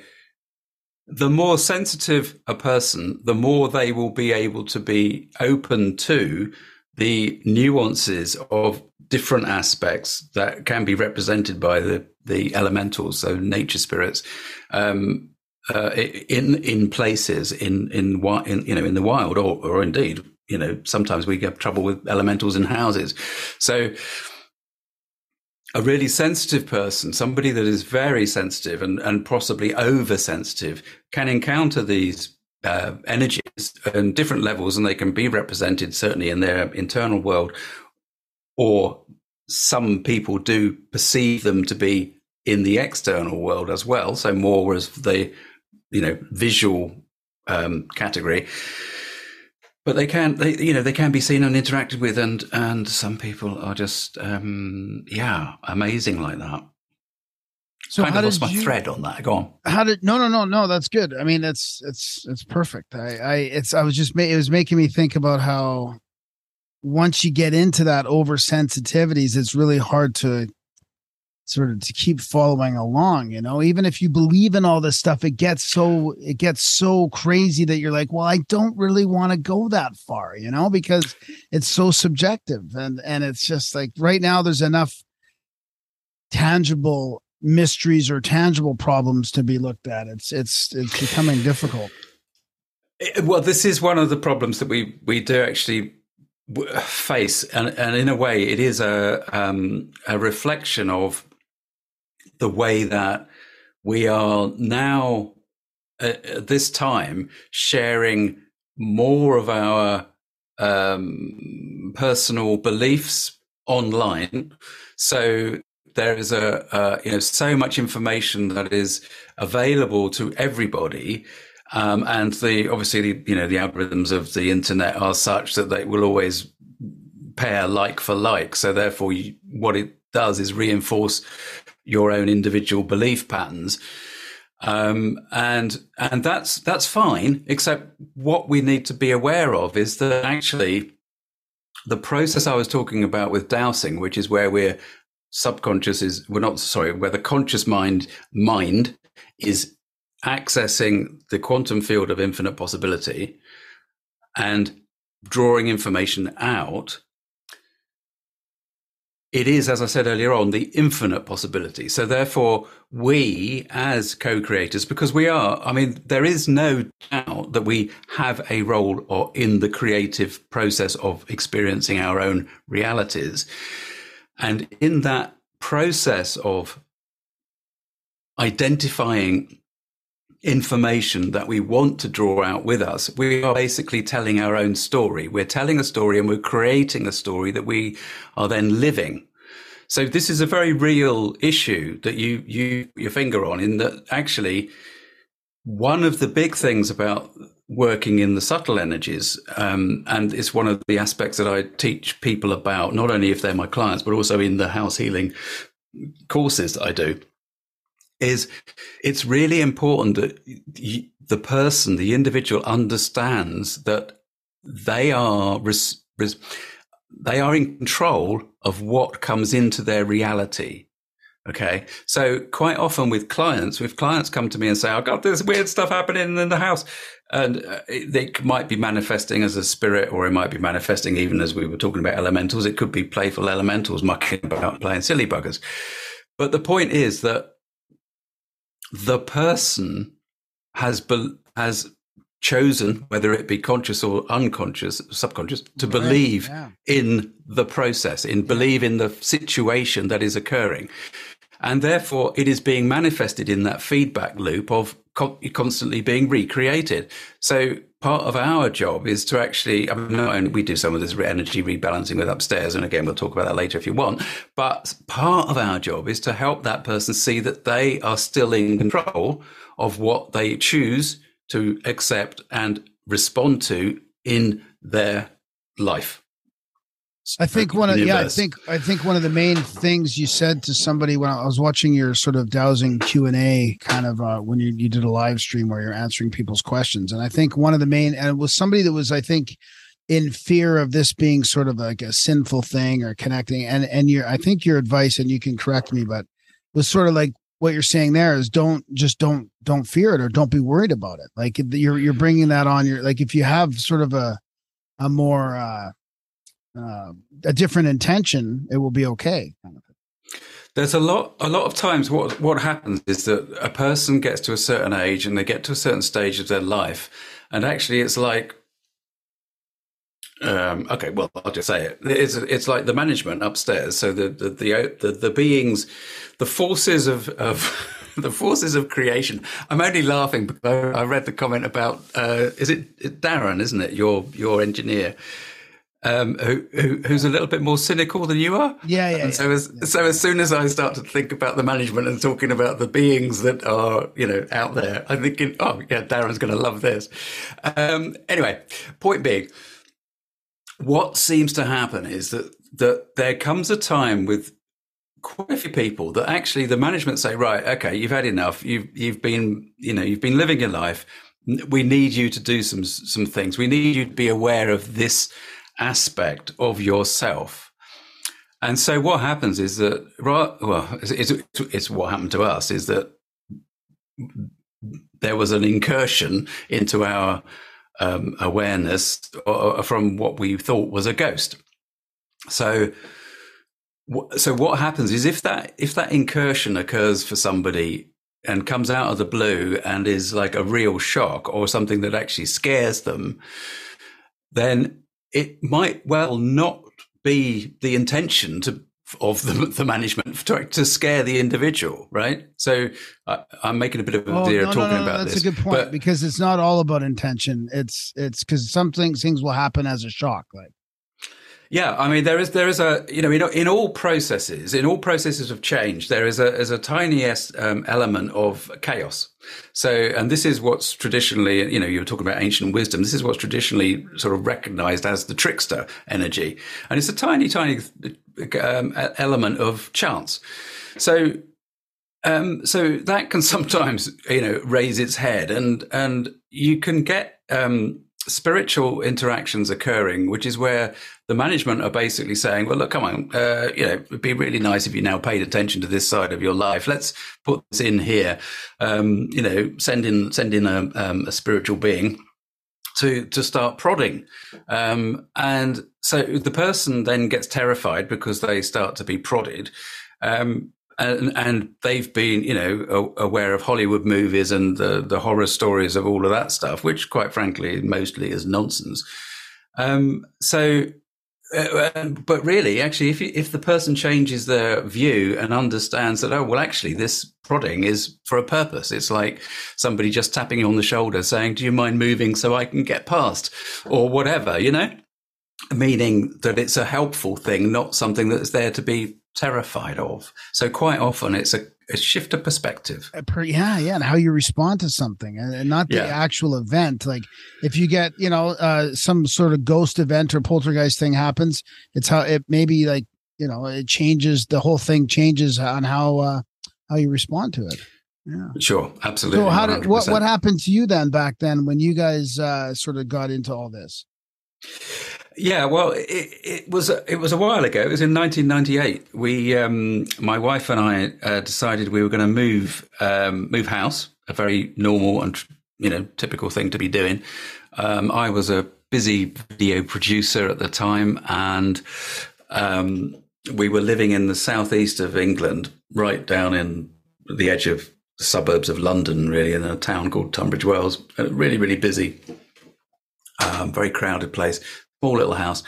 the more sensitive a person, the more they will be able to be open to the nuances of different aspects that can be represented by the the elementals, so nature spirits. Um, uh, in in places in in in you know in the wild or or indeed you know sometimes we get trouble with elementals in houses. So a really sensitive person somebody that is very sensitive and and possibly oversensitive can encounter these uh, energies and different levels and they can be represented certainly in their internal world or some people do perceive them to be in the external world as well so more as the you know visual um, category but they can they you know they can be seen and interacted with and and some people are just um yeah amazing like that So kind how of lost did my you, thread on that go on How did no no no no that's good. I mean it's it's it's perfect. I I it's I was just ma- it was making me think about how once you get into that oversensitivities, it's really hard to sort of to keep following along you know? Even if you believe in all this stuff it gets so it gets so crazy that you're like well i don't really want to go that far you know? Because it's so subjective and and it's just like right now there's enough tangible mysteries or tangible problems to be looked at. It's it's it's becoming difficult. Eh, well this is one of the problems that we we do actually face and and in a way it is a um a reflection of the way that we are now at, at this time sharing more of our um, personal beliefs online. So there is a, uh, you know so much information that is available to everybody. Um, and the obviously the, you know the algorithms of the internet are such that they will always pair like for like. So therefore, you, what it does is reinforce your own individual belief patterns. Um, and and that's that's fine. Except what we need to be aware of is that actually the process I was talking about with dowsing, which is where we're subconscious is we're not sorry, where the conscious mind mind is accessing the quantum field of infinite possibility and drawing information out it is, as I said earlier on, the infinite possibility. So therefore, we as co-creators, because we are, I mean, there is no doubt that we have a role or in the creative process of experiencing our own realities. And in that process of identifying information that we want to draw out with us, we are basically telling our own story. We're telling a story and we're creating a story that we are then living. So this is a very real issue that you you your finger on in that actually one of the big things about working in the subtle energies. Um, and it's one of the aspects that I teach people about, not only if they're my clients, but also in the house healing courses that I do. Is it's really important that the person, the individual, understands that they are res- res- they are in control of what comes into their reality. Okay. So quite often with clients, if clients come to me and say, I've got this weird stuff happening in the house, and uh, it, it might be manifesting as a spirit, or it might be manifesting even as we were talking about elementals. It could be playful elementals mucking about playing silly buggers. But the point is that the person has, be- has chosen, whether it be conscious or unconscious, subconscious, to Right, believe yeah. in the process, in believe in the situation that is occurring. And therefore, it is being manifested in that feedback loop of co- constantly being recreated. So, part of our job is to actually, I mean, not only we do some of this energy rebalancing with upstairs, and again, we'll talk about that later if you want, but part of our job is to help that person see that they are still in control of what they choose to accept and respond to in their life. I think one of yeah, I think I think one of the main things you said to somebody when I was watching your sort of dowsing Q and A kind of uh, when you, you did a live stream where you're answering people's questions, and I think one of the main and it was somebody that was I think in fear of this being sort of like a sinful thing or connecting, and and your I think your advice and you can correct me, but was sort of like what you're saying there is don't just don't don't fear it or don't be worried about it. Like you're you're bringing that on your like if you have sort of a a more uh uh, a different intention, it will be okay. Kind of. There's a lot. A lot of times, what what happens is that a person gets to a certain age and they get to a certain stage of their life, and actually, it's like, um, okay, well, I'll just say it. It's it's like the management upstairs. So the the the the, the beings, the forces of of. The forces of creation. I'm only laughing because I read the comment about uh, is it Darren, isn't it? Your your engineer, um, who, who who's a little bit more cynical than you are. Yeah, yeah. And yeah. so as so as soon as I start to think about the management and talking about the beings that are you know out there, I'm thinking, oh yeah, Darren's going to love this. Um, anyway, point being, what seems to happen is that that there comes a time with quite a few people that actually the management say, right, okay, you've had enough. You've you've been you know you've been living your life. We need you to do some some things. We need you to be aware of this aspect of yourself. And so what happens is that, well, it's, it's, it's what happened to us is that there was an incursion into our um, awareness uh, from what we thought was a ghost. So, so what happens is if that if that incursion occurs for somebody and comes out of the blue and is like a real shock or something that actually scares them, then it might well not be the intention to of the, the management to, to scare the individual, right? So I, I'm making a bit of a Oh, deal no, no, talking no, about that's this. a good point but- because it's not all about intention. It's it's because some things things will happen as a shock. Like Yeah, I mean there is there is a you know in, in all processes in all processes of change there is a is a tiniest um, element of chaos. So and this is what's traditionally you know you were talking about ancient wisdom. This is what's traditionally sort of recognized as the trickster energy, and it's a tiny tiny um, element of chance. So um, so that can sometimes, you know, raise its head, and and you can get um, spiritual interactions occurring, which is where the management are basically saying, "Well, look, come on, uh, you know, it'd be really nice if you now paid attention to this side of your life. Let's put this in here. Um, you know, send in send in a, um, a spiritual being." to to start prodding um, and so the person then gets terrified because they start to be prodded um, and, and they've been you know aware of hollywood movies and the, the horror stories of all of that stuff which quite frankly mostly is nonsense um, so uh, but really, actually, if you, if the person changes their view and understands that, oh well, actually, this prodding is for a purpose. It's like somebody just tapping you on the shoulder, saying, "Do you mind moving so I can get past?" or whatever, you know. meaning that it's a helpful thing, not something that's there to be terrified of. So quite often it's a, a shift of perspective. Uh, yeah yeah and how you respond to something and, not the Yeah. actual event like if you get you know uh some sort of ghost event or poltergeist thing happens it's how it maybe like you know it changes the whole thing changes on how uh how you respond to it yeah Sure, absolutely. so how did what what happened to you then back then when you guys uh sort of got into all this Yeah, well, it, it was it was a while ago. It was in 1998. We, um, my wife and I, uh, decided we were going to move um, move house. A very normal and you know typical thing to be doing. Um, I was a busy video producer at the time, and um, we were living in the southeast of England, right down in the edge of the suburbs of London, really, in a town called Tunbridge Wells. Really, really busy um, very crowded place, small little house.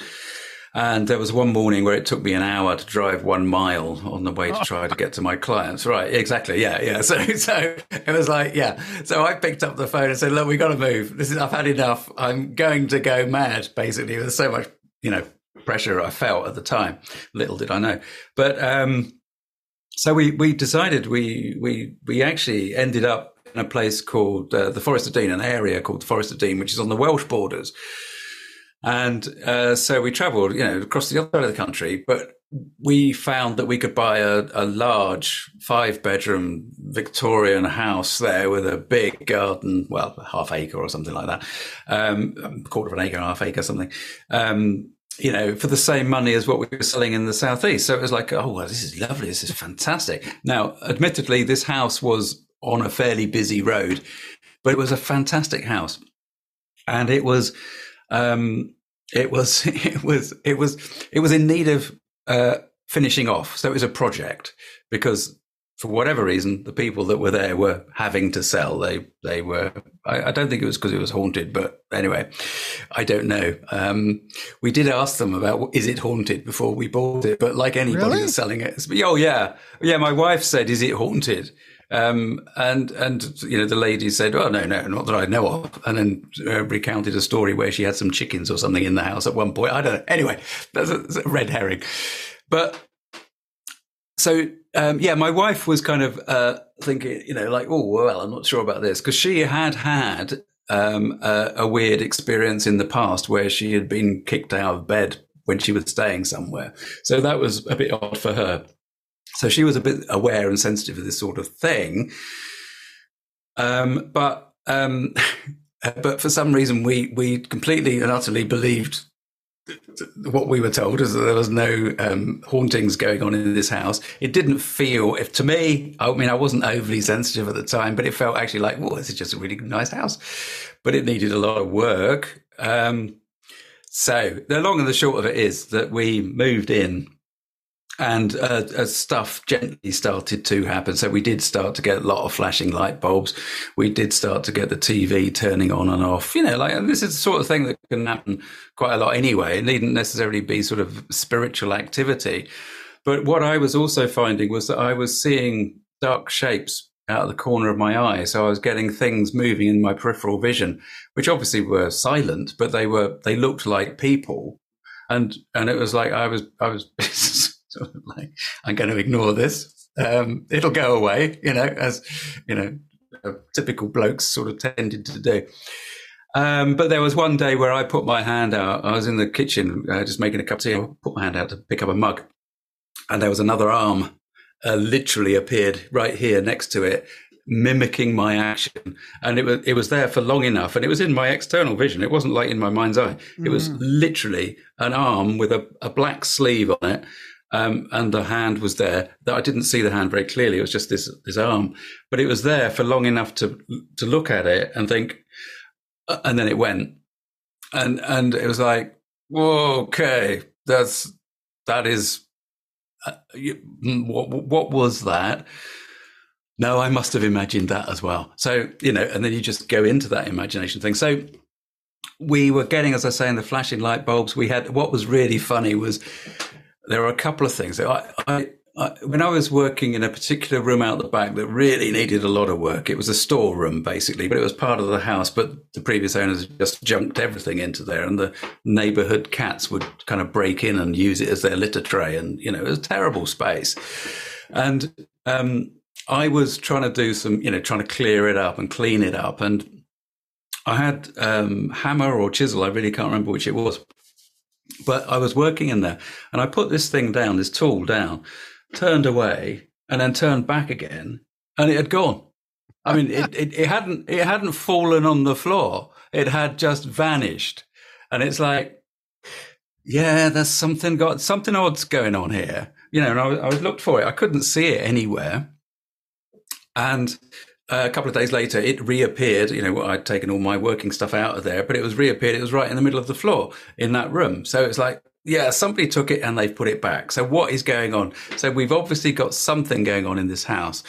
And there was one morning where it took me an hour to drive one mile on the way to try to get to my clients. Right, exactly. Yeah, yeah. So, so it was like, yeah. So I picked up the phone and said, "Look, we got to move. This is I've had enough. I'm going to go mad." Basically, there's so much, you know, pressure I felt at the time. Little did I know, but um, so we we decided we we we actually ended up in a place called uh, the Forest of Dean, an area called the Forest of Dean, which is on the Welsh borders. And uh, so we travelled, you know, across the other side of the country, but we found that we could buy a, a large five-bedroom Victorian house there with a big garden, well, half acre or something like that, um, quarter of an acre, half acre, something. Um, you know, for the same money as what we were selling in the southeast. So it was like, oh, well, this is lovely. This is fantastic. Now, admittedly, this house was on a fairly busy road, but it was a fantastic house, and it was, um, it was, it was, it was, it was in need of uh, finishing off. So it was a project because. For whatever reason, the people that were there were having to sell. They they were. I, I don't think it was because it was haunted, but anyway, I don't know. Um, we did ask them about is it haunted before we bought it, but like anybody Really? that's selling it, oh yeah, yeah. My wife said, "Is it haunted?" Um, and and you know the lady said, "Oh no, no, not that I know of," and then uh, recounted a story where she had some chickens or something in the house at one point. I don't know. Anyway, that's a, that's a red herring, but so um, yeah, my wife was kind of uh, thinking, you know, like, oh well, I'm not sure about this because she had had um, a, a weird experience in the past where she had been kicked out of bed when she was staying somewhere. So that was a bit odd for her. So she was a bit aware and sensitive of this sort of thing. Um, but um, but for some reason, we we completely and utterly believed what we were told is that there was no um, hauntings going on in this house. It didn't feel, if to me, I mean, I wasn't overly sensitive at the time, but it felt actually like, well, this is just a really nice house. But it needed a lot of work. Um, so the long and the short of it is that we moved in and uh, as stuff gently started to happen. So we did start to get a lot of flashing light bulbs. We did start to get the TV turning on and off. You know, like this is the sort of thing that can happen quite a lot anyway. It needn't necessarily be sort of spiritual activity. But what I was also finding was that I was seeing dark shapes out of the corner of my eye. So I was getting things moving in my peripheral vision, which obviously were silent, but they were they looked like people. And and it was like I was I was sort of like I'm going to ignore this. Um, it'll go away, you know, as you know, typical blokes sort of tended to do. Um, but there was one day where I put my hand out. I was in the kitchen uh, just making a cup of tea. I put my hand out to pick up a mug, and there was another arm uh, literally appeared right here next to it, mimicking my action. And it was it was there for long enough, and it was in my external vision. It wasn't like in my mind's eye. It was literally an arm with a, a black sleeve on it. Um, and the hand was there. That I didn't see the hand very clearly. It was just this this arm, but it was there for long enough to to look at it and think, uh, and then it went, and and it was like, whoa, okay, that's that is, uh, you, mm, what what was that? No, I must have imagined that as well. So you know, and then you just go into that imagination thing. So we were getting, as I say, in the flashing light bulbs. We had what was really funny was there are a couple of things. I, I I, when I was working in a particular room out the back that really needed a lot of work, it was a storeroom basically, but it was part of the house. But the previous owners just junked everything into there, and the neighborhood cats would kind of break in and use it as their litter tray. And, you know, it was a terrible space. And um, I was trying to do some, you know, trying to clear it up and clean it up. And I had um, hammer or chisel, I really can't remember which it was. But I was working in there and I put this thing down, this tool down, turned away, and then turned back again, and it had gone. I mean, it, it, it hadn't it hadn't fallen on the floor. It had just vanished. And it's like, yeah, there's something got something odd's going on here. You know, and I, I looked for it. I couldn't see it anywhere. And a couple of days later, it reappeared. You know, I'd taken all my working stuff out of there, but it was reappeared. It was right in the middle of the floor in that room. So it's like, yeah, somebody took it and they've put it back. So what is going on? So we've obviously got something going on in this house.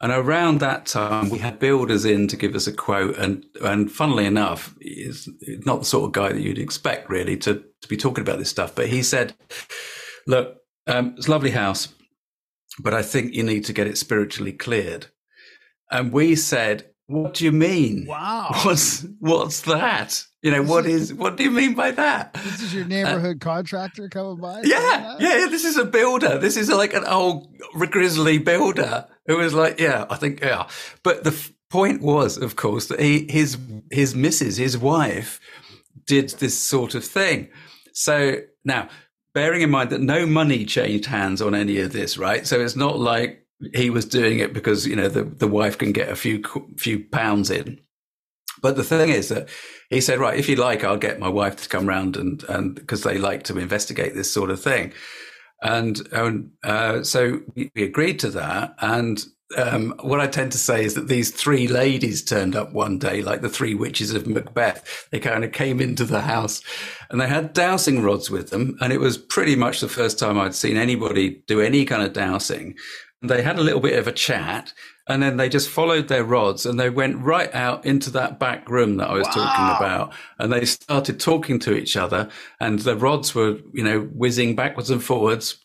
And around that time, we had builders in to give us a quote. And, and funnily enough, he's not the sort of guy that you'd expect really to, to be talking about this stuff. But he said, look, um, it's a lovely house, but I think you need to get it spiritually cleared. And we said, what do you mean? Wow. What's, what's that? You know, what is, what do you mean by that? This is your uh, neighborhood contractor coming by. Yeah, yeah, yeah. This is a builder. This is like an old grizzly builder who was like, yeah, I think, yeah. But the f- point was, of course, that he, his his missus, his wife, did this sort of thing. So now, bearing in mind that no money changed hands on any of this, right? So it's not like he was doing it because you know the the wife can get a few few pounds in. But the thing is that he said, right, if you like, I'll get my wife to come round and, and because they like to investigate this sort of thing. And, uh, so we, we agreed to that. And um, what I tend to say is that these three ladies turned up one day, like the three witches of Macbeth. They kind of came into the house and they had dowsing rods with them. And it was pretty much the first time I'd seen anybody do any kind of dowsing. They had a little bit of a chat and then they just followed their rods and they went right out into that back room that I was wow. talking about. And they started talking to each other and the rods were, you know, whizzing backwards and forwards.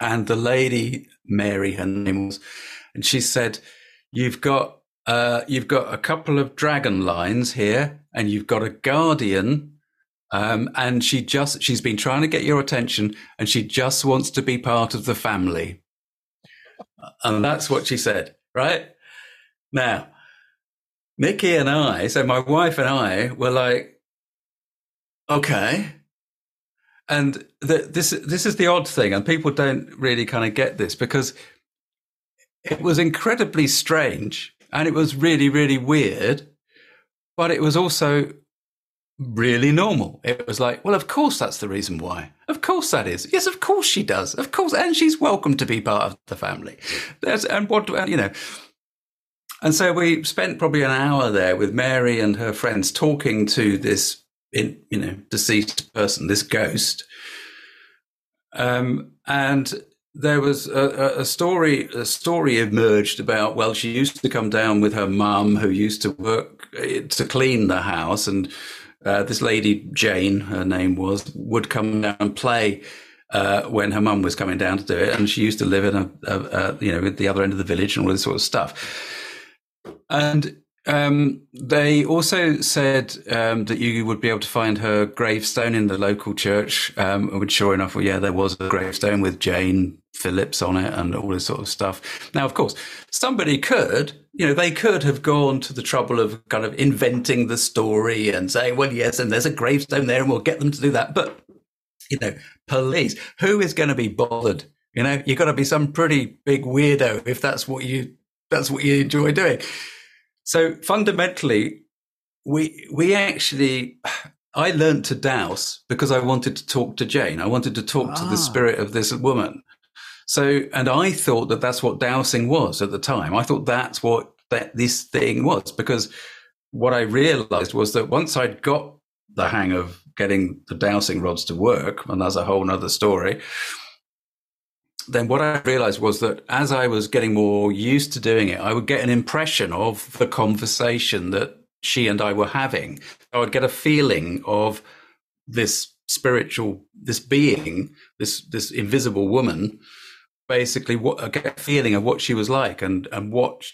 And the lady, Mary, her name was, and she said, you've got, uh, you've got a couple of dragon lines here and you've got a guardian. Um, and she just, she's been trying to get your attention and she just wants to be part of the family. And that's what she said right? Now, Mickey and I, so my wife and I were like, okay. And the, this this is the odd thing, and people don't really kind of get this because it was incredibly strange and it was really, really weird, but it was also really normal. It was like, well, of course that's the reason why. Of course that is. Yes, of course she does. Of course, and she's welcome to be part of the family. And what you know. And so we spent probably an hour there with Mary and her friends talking to this, you know, deceased person, this ghost. Um, and there was a, a, story. A story emerged about well, she used to come down with her mum, who used to work eh, to clean the house, and uh, this lady, Jane, her name was, would come down and play uh, when her mum was coming down to do it. And she used to live in a, a, a, you know, at the other end of the village and all this sort of stuff. And um, they also said um, that you would be able to find her gravestone in the local church. Um, which, sure enough, well, yeah, there was a gravestone with Jane Phillips on it and all this sort of stuff. Now, of course, somebody could, you know, they could have gone to the trouble of kind of inventing the story and saying, well, yes, and there's a gravestone there and we'll get them to do that. But, you know, police, who is going to be bothered? You know, you've got to be some pretty big weirdo if that's what you, that's what you enjoy doing. So fundamentally, we, we actually, I learned to dowse because I wanted to talk to Jane. I wanted to talk ah. to the ah. spirit of this woman. So, and I thought that that's what dowsing was at the time. I thought that's what that this thing was because what I realized was that once I'd got the hang of getting the dowsing rods to work, and that's a whole nother story, then what I realized was that as I was getting more used to doing it, I would get an impression of the conversation that she and I were having. I would get a feeling of this spiritual, this being, this, this invisible woman basically what a feeling of what she was like and and what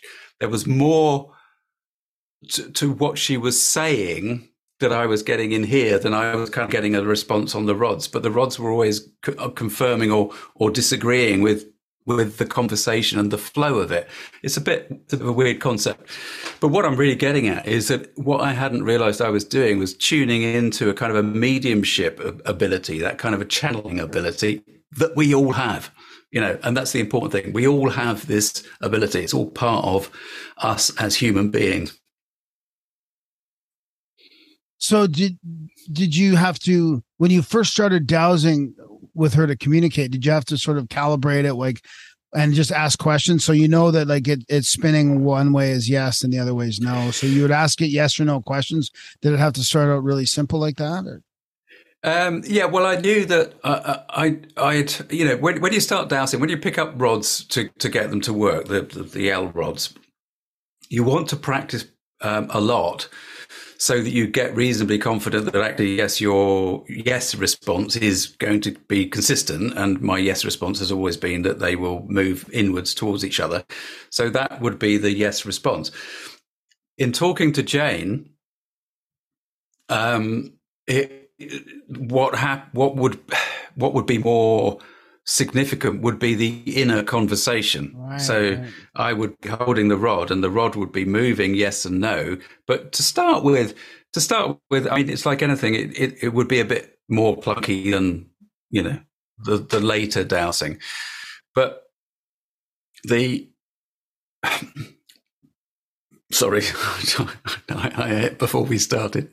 there was more to, to what she was saying that I was getting in here than I was kind of getting a response on the rods. But the rods were always co- uh, confirming or or disagreeing with with the conversation and the flow of it. It's a bit of a weird concept. But what I'm really getting at is that what I hadn't realized I was doing was tuning into a kind of a mediumship ability, that kind of a channeling ability that we all have. You know, and that's the important thing. We all have this ability. It's all part of us as human beings. So did did you have to when you first started dowsing with her to communicate? Did you have to sort of calibrate it like and just ask questions so you know that like it, it's spinning one way is yes and the other way is no. So you would ask it yes or no questions. Did it have to start out really simple like that? Or? Um, yeah, well, I knew that uh, I, I'd, you know, when, when you start dowsing, when you pick up rods to, to get them to work, the, the, the L rods, you want to practice um, a lot so that you get reasonably confident that actually, yes, your yes response is going to be consistent. And my yes response has always been that they will move inwards towards each other. So that would be the yes response. In talking to Jane, um, it, what hap- what would what would be more significant would be the inner conversation. Right, so. I would be holding the rod and the rod would be moving yes and no. But to start with, to start with, I mean, it's like anything, it, it, it would be a bit more plucky than, you know, the, the later dowsing. But the, sorry, I, I before we started.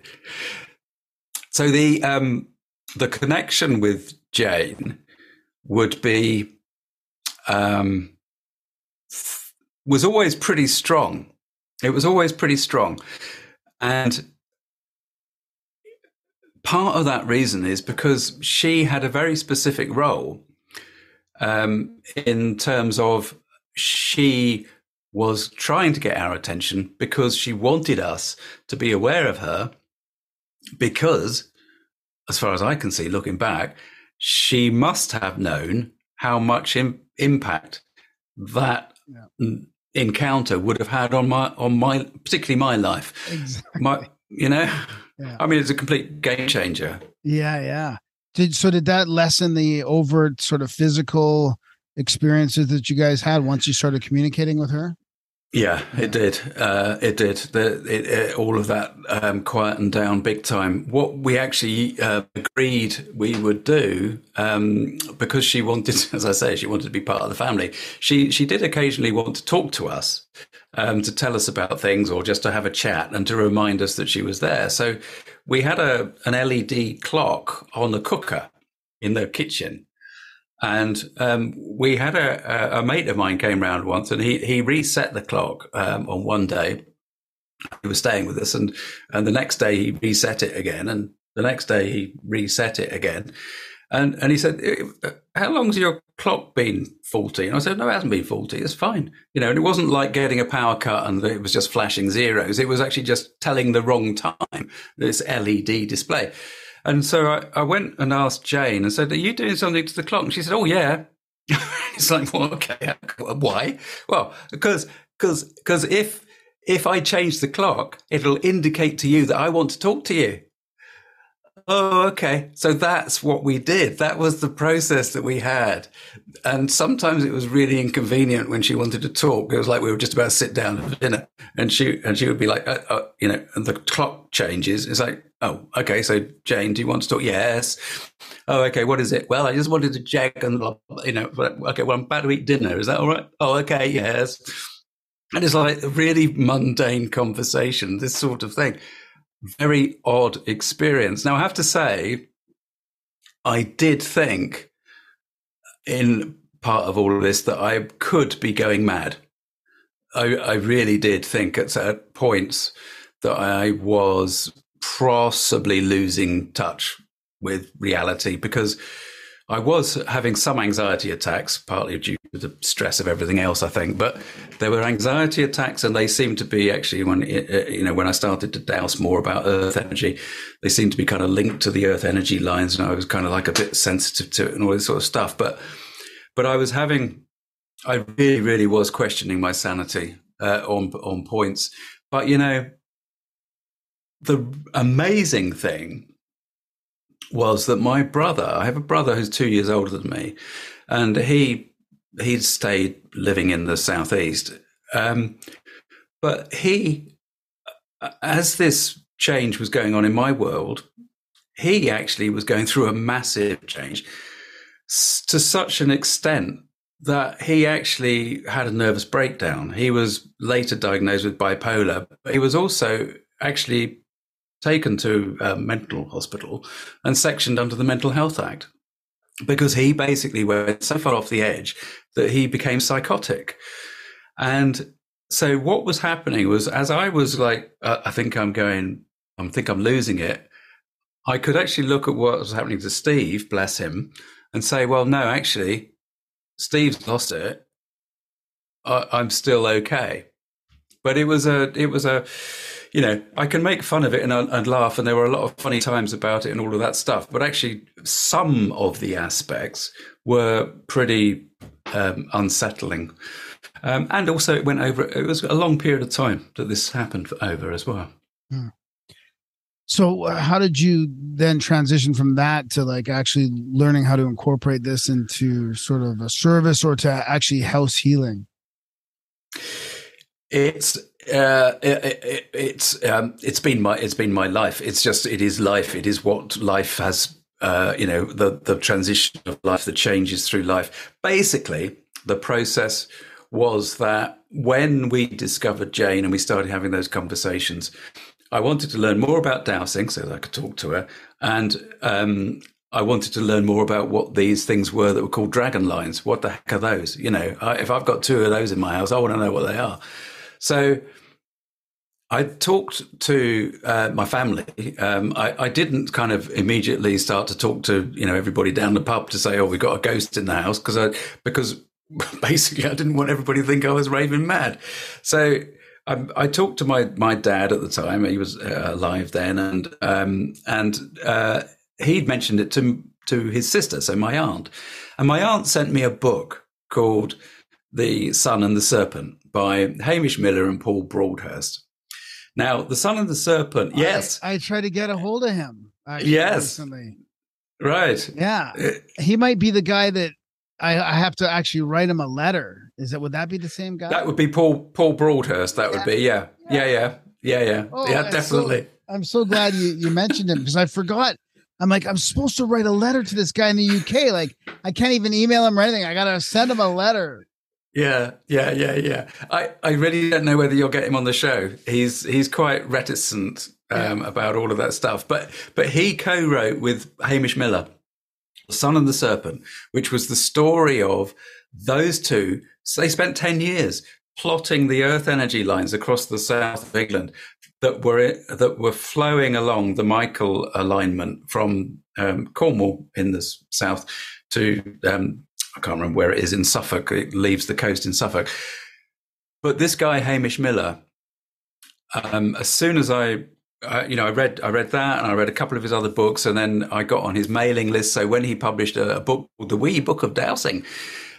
So the, um, the connection with Jane would be um, was always pretty strong. It was always pretty strong, and part of that reason is because she had a very specific role um, in terms of she was trying to get our attention because she wanted us to be aware of her because as far as I can see looking back she must have known how much Im- impact that n- encounter would have had on my on my particularly my life. Exactly. My you know, Yeah. I mean, it's a complete game changer. Yeah, yeah. Did so did that lessen the overt sort of physical experiences that you guys had once you started communicating with her? Yeah, it did. Uh, it did. The, it, it, all of that um, quietened down big time. What we actually uh, agreed we would do, um, because she wanted, as I say, she wanted to be part of the family. She she did occasionally want to talk to us, um, to tell us about things, or just to have a chat and to remind us that she was there. So we had a an LED clock on the cooker in the kitchen. And um, we had a, a, mate of mine came round once, and he he reset the clock um, on one day. He was staying with us, and and the next day he reset it again, and the next day he reset it again, and and he said, "Eh, "How long's your clock been faulty?" And I said, "No, it hasn't been faulty. It's fine." You know, and it wasn't like getting a power cut and it was just flashing zeros. It was actually just telling the wrong time. This LED display. And so I, I went and asked Jane and said, Are you doing something to the clock? And she said, Oh, yeah. it's like, well, okay. Why? Well, because, because, because if, if I change the clock, it'll indicate to you that I want to talk to you. Oh, okay. So that's what we did. That was the process that we had. And sometimes it was really inconvenient when she wanted to talk. It was like we were just about to sit down for dinner and she, and she would be like, uh, uh, you know, and the clock changes. It's like, oh, okay. So Jane, do you want to talk? Yes. Oh, okay. What is it? Well, I just wanted to check and, you know, okay, well, I'm about to eat dinner. Is that all right? Oh, okay. Yes. And it's like a really mundane conversation, this sort of thing very odd experience. Now, I have to say, I did think in part of all of this that I could be going mad. I, I really did think at, at points that I was possibly losing touch with reality because I was having some anxiety attacks, partly due to the stress of everything else, I think. But there were anxiety attacks, and they seemed to be actually when uh, you know when I started to dowse more about Earth energy, they seemed to be kind of linked to the Earth energy lines, and I was kind of like a bit sensitive to it and all this sort of stuff. But but I was having I really, really was questioning my sanity uh, on on points. But you know, the amazing thing was that my brother, I have a brother who's two years older than me, and he he'd stayed living in the southeast. Um, but he, as this change was going on in my world, he actually was going through a massive change to such an extent that he actually had a nervous breakdown. He was later diagnosed with bipolar, but he was also actually taken to a mental hospital and sectioned under the Mental Health Act because he basically went so far off the edge that he became psychotic. And so what was happening was as I was like, uh, I think I'm going, I think I'm losing it. I could actually look at what was happening to Steve, bless him, and say, well, no, actually, Steve's lost it. I, I'm still okay. But it was a, it was a, you know, I can make fun of it and, and laugh, and there were a lot of funny times about it and all of that stuff. But actually, some of the aspects were pretty um, unsettling. Um, and also, it went over, it was a long period of time that this happened over as well. So, uh, how did you then transition from that to like actually learning how to incorporate this into sort of a service or to actually house healing? It's uh, it, it, it's um, it's been my it's been my life. It's just it is life. It is what life has. Uh, you know the the transition of life, the changes through life. Basically, the process was that when we discovered Jane and we started having those conversations, I wanted to learn more about dowsing so that I could talk to her, and um, I wanted to learn more about what these things were that were called dragon lines. What the heck are those? You know, I, if I've got two of those in my house, I want to know what they are. So I talked to uh, my family. Um, I, I, didn't kind of immediately start to talk to you know everybody down the pub to say, "Oh, we've got a ghost in the house," because I because basically I didn't want everybody to think I was raving mad. So I, I, talked to my my dad at the time. He was uh, alive then, and um, and uh, he'd mentioned it to to his sister, so my aunt, and my aunt sent me a book called "The Sun and the Serpent" by Hamish Miller and Paul Broadhurst. Now, the Sun of the Serpent, yes, I, I tried to get a hold of him. Actually, yes, recently. right, yeah, uh, he might be the guy that I, I, have to actually write him a letter. Is that would that be the same guy? That would be Paul Paul Broadhurst. That would be yeah, yeah, yeah, yeah, yeah, oh, yeah, definitely. So, I'm so glad you you mentioned him because I forgot. I'm like I'm supposed to write a letter to this guy in the UK. Like I can't even email him or anything. I gotta send him a letter. Yeah, yeah, yeah, yeah. I, I really don't know whether you'll get him on the show. He's he's quite reticent um, yeah. about all of that stuff. But but he co-wrote with Hamish Miller, Sun and the Serpent, which was the story of those two. So they spent ten years plotting the Earth energy lines across the south of England that were that were flowing along the Michael alignment from um, Cornwall in the south to um, I can't remember where it is in Suffolk. It leaves the coast in Suffolk. But this guy Hamish Miller, um, as soon as I, uh, you know, I read I read that and I read a couple of his other books, and then I got on his mailing list. So when he published a, a book called The Wee Book of Dowsing,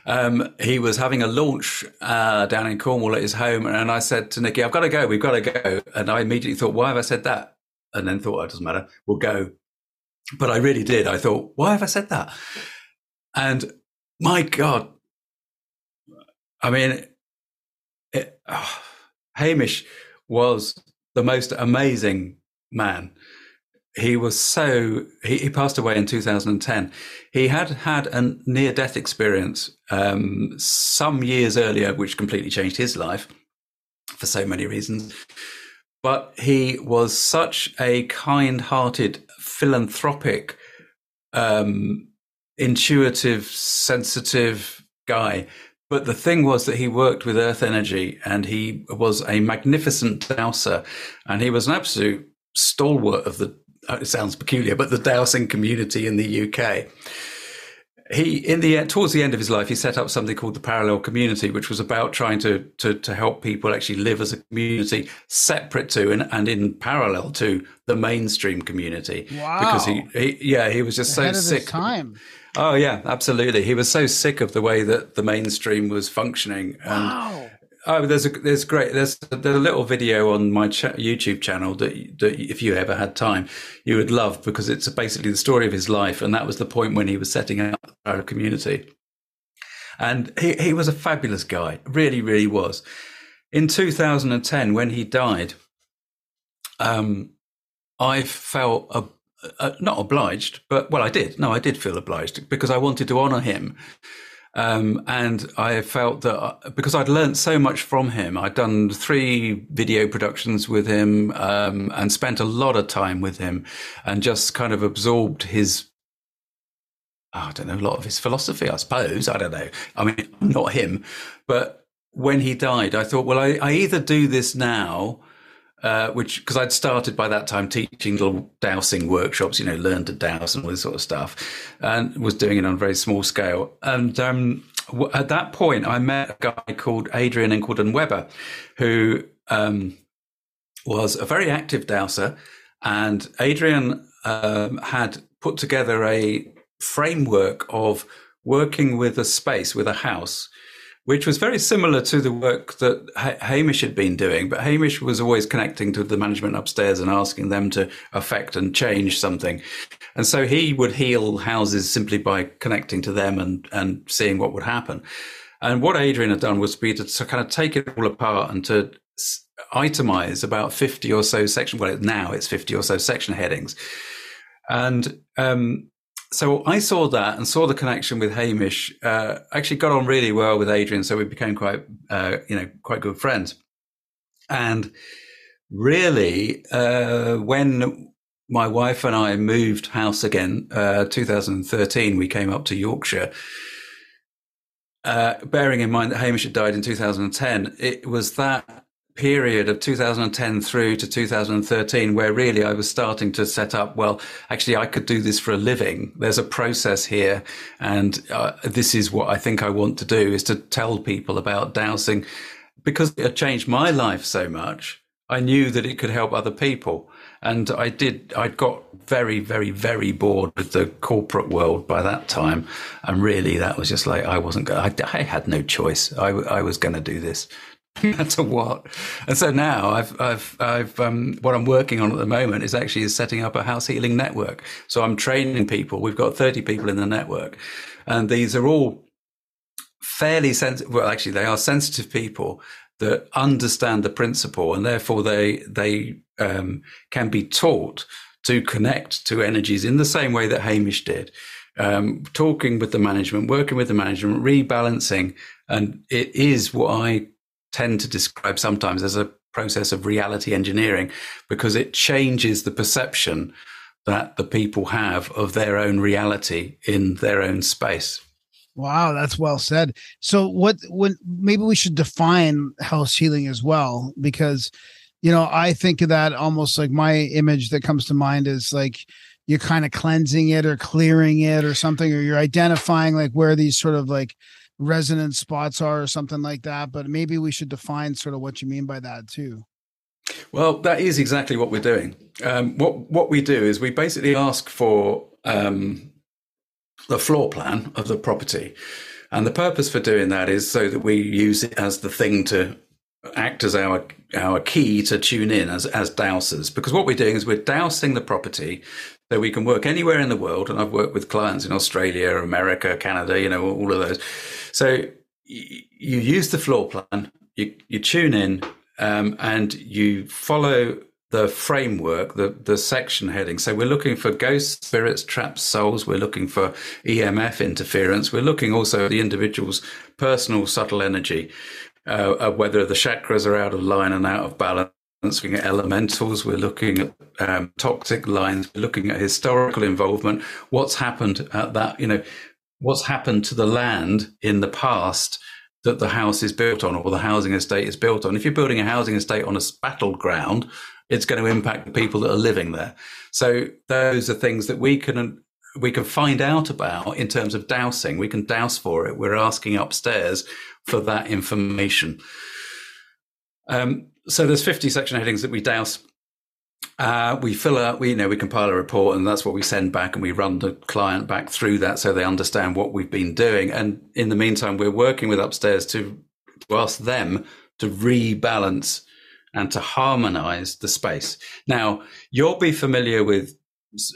um, he was having a launch uh, down in Cornwall at his home, and I said to Nikki, "I've got to go. We've got to go." And I immediately thought, "Why have I said that?" And then thought, oh, "It doesn't matter. We'll go." But I really did. I thought, "Why have I said that?" And my God. I mean, it, oh, Hamish was the most amazing man. He was so, he, he, passed away in 2010. He had had a near death experience um, some years earlier, which completely changed his life for so many reasons. But he was such a kind hearted, philanthropic, um, intuitive, sensitive guy. But the thing was that he worked with earth energy and he was a magnificent dowser and he was an absolute stalwart of the, uh, it sounds peculiar, but the dowsing community in the UK. He, in the towards the end of his life, he set up something called the Parallel Community, which was about trying to to, to help people actually live as a community, separate to and, and in parallel to the mainstream community. Wow! Because he, he yeah, he was just so sick. time. Oh yeah, absolutely. He was so sick of the way that the mainstream was functioning. And, Wow. Oh, there's a there's great there's there's a little video on my ch- YouTube channel that that if you ever had time you would love because it's basically the story of his life and that was the point when he was setting up our community. And he he was a fabulous guy, really really was. In 2010 when he died, um, I felt a, a, not obliged, but well, I did. No, I did feel obliged because I wanted to honour him, um, and I felt that uh, because I'd learned so much from him, I'd done three video productions with him um, and spent a lot of time with him, and just kind of absorbed his. I don't know, a lot of his philosophy, I suppose. I don't know. I mean, not him, but when he died, I thought, well, I, I either do this now uh, which because I'd started by that time teaching little dowsing workshops, you know, learn to dowse and all this sort of stuff, and was doing it on a very small scale. And um, w- at that point, I met a guy called Adrian Incledon Webber, who um, was a very active dowser, and Adrian um, had put together a framework of working with a space, with a house which was very similar to the work that Hamish had been doing. But Hamish was always connecting to the management upstairs and asking them to affect and change something. And so he would heal houses simply by connecting to them and, and seeing what would happen. And what Adrian had done was be to, to kind of take it all apart and to itemize about 50 or so section. Well, now it's 50 or so section headings. And, um, so I saw that and saw the connection with Hamish. Uh, actually, got on really well with Adrian, so we became quite, uh, you know, quite good friends. And really, uh, when my wife and I moved house again, uh, 2013, we came up to Yorkshire. Uh, bearing in mind that Hamish had died in 2010, it was that period of 2010 through to 2013 where really I was starting to set up well actually I could do this for a living. There's a process here and uh, this is what I think I want to do is to tell people about dowsing. Because it changed my life so much I knew that it could help other people. And I did I got very very very bored with the corporate world by that time. And really that was just like I wasn't I, I had no choice. I, I was going to do this matter what. And so now I've, I've, I've, um, what I'm working on at the moment is actually is setting up a house healing network. So I'm training people. We've got 30 people in the network and these are all fairly sensitive. Well, actually they are sensitive people that understand the principle and therefore they, they, um, can be taught to connect to energies in the same way that Hamish did. Um, talking with the management, working with the management, rebalancing. And it is what I tend to describe sometimes as a process of reality engineering because it changes the perception that the people have of their own reality in their own space. Wow, that's well said. So what when maybe we should define house healing as well because you know, I think of that almost like my image that comes to mind is like you're kind of cleansing it or clearing it or something or you're identifying like where these sort of like resonant spots are or something like that, but maybe we should define sort of what you mean by that too. Well, that is exactly what we're doing. Um, what what we do is we basically ask for um, the floor plan of the property, and the purpose for doing that is so that we use it as the thing to act as our our key to tune in as as dowsers. Because what we're doing is we're dowsing the property so we can work anywhere in the world. And I've worked with clients in Australia, America, Canada, you know, all of those. So you use the floor plan, you you tune in, um, and you follow the framework, the, the section heading. So we're looking for ghosts, spirits, traps, souls. We're looking for EMF interference. We're looking also at the individual's personal subtle energy, uh, uh, whether the chakras are out of line and out of balance. Looking at elementals, we're looking at um, toxic lines, we're looking at historical involvement, what's happened at that, you know, what's happened to the land in the past that the house is built on or the housing estate is built on. If you're building a housing estate on a battleground, it's going to impact the people that are living there. So those are things that we can we can find out about in terms of dowsing. We can dowse for it. We're asking upstairs for that information. Um, so there's 50 section headings that we dowse. Uh, we fill out, we you know, we compile a report, and that's what we send back, and we run the client back through that so they understand what we've been doing. And in the meantime, we're working with upstairs to, to ask them to rebalance and to harmonize the space. Now, you'll be familiar with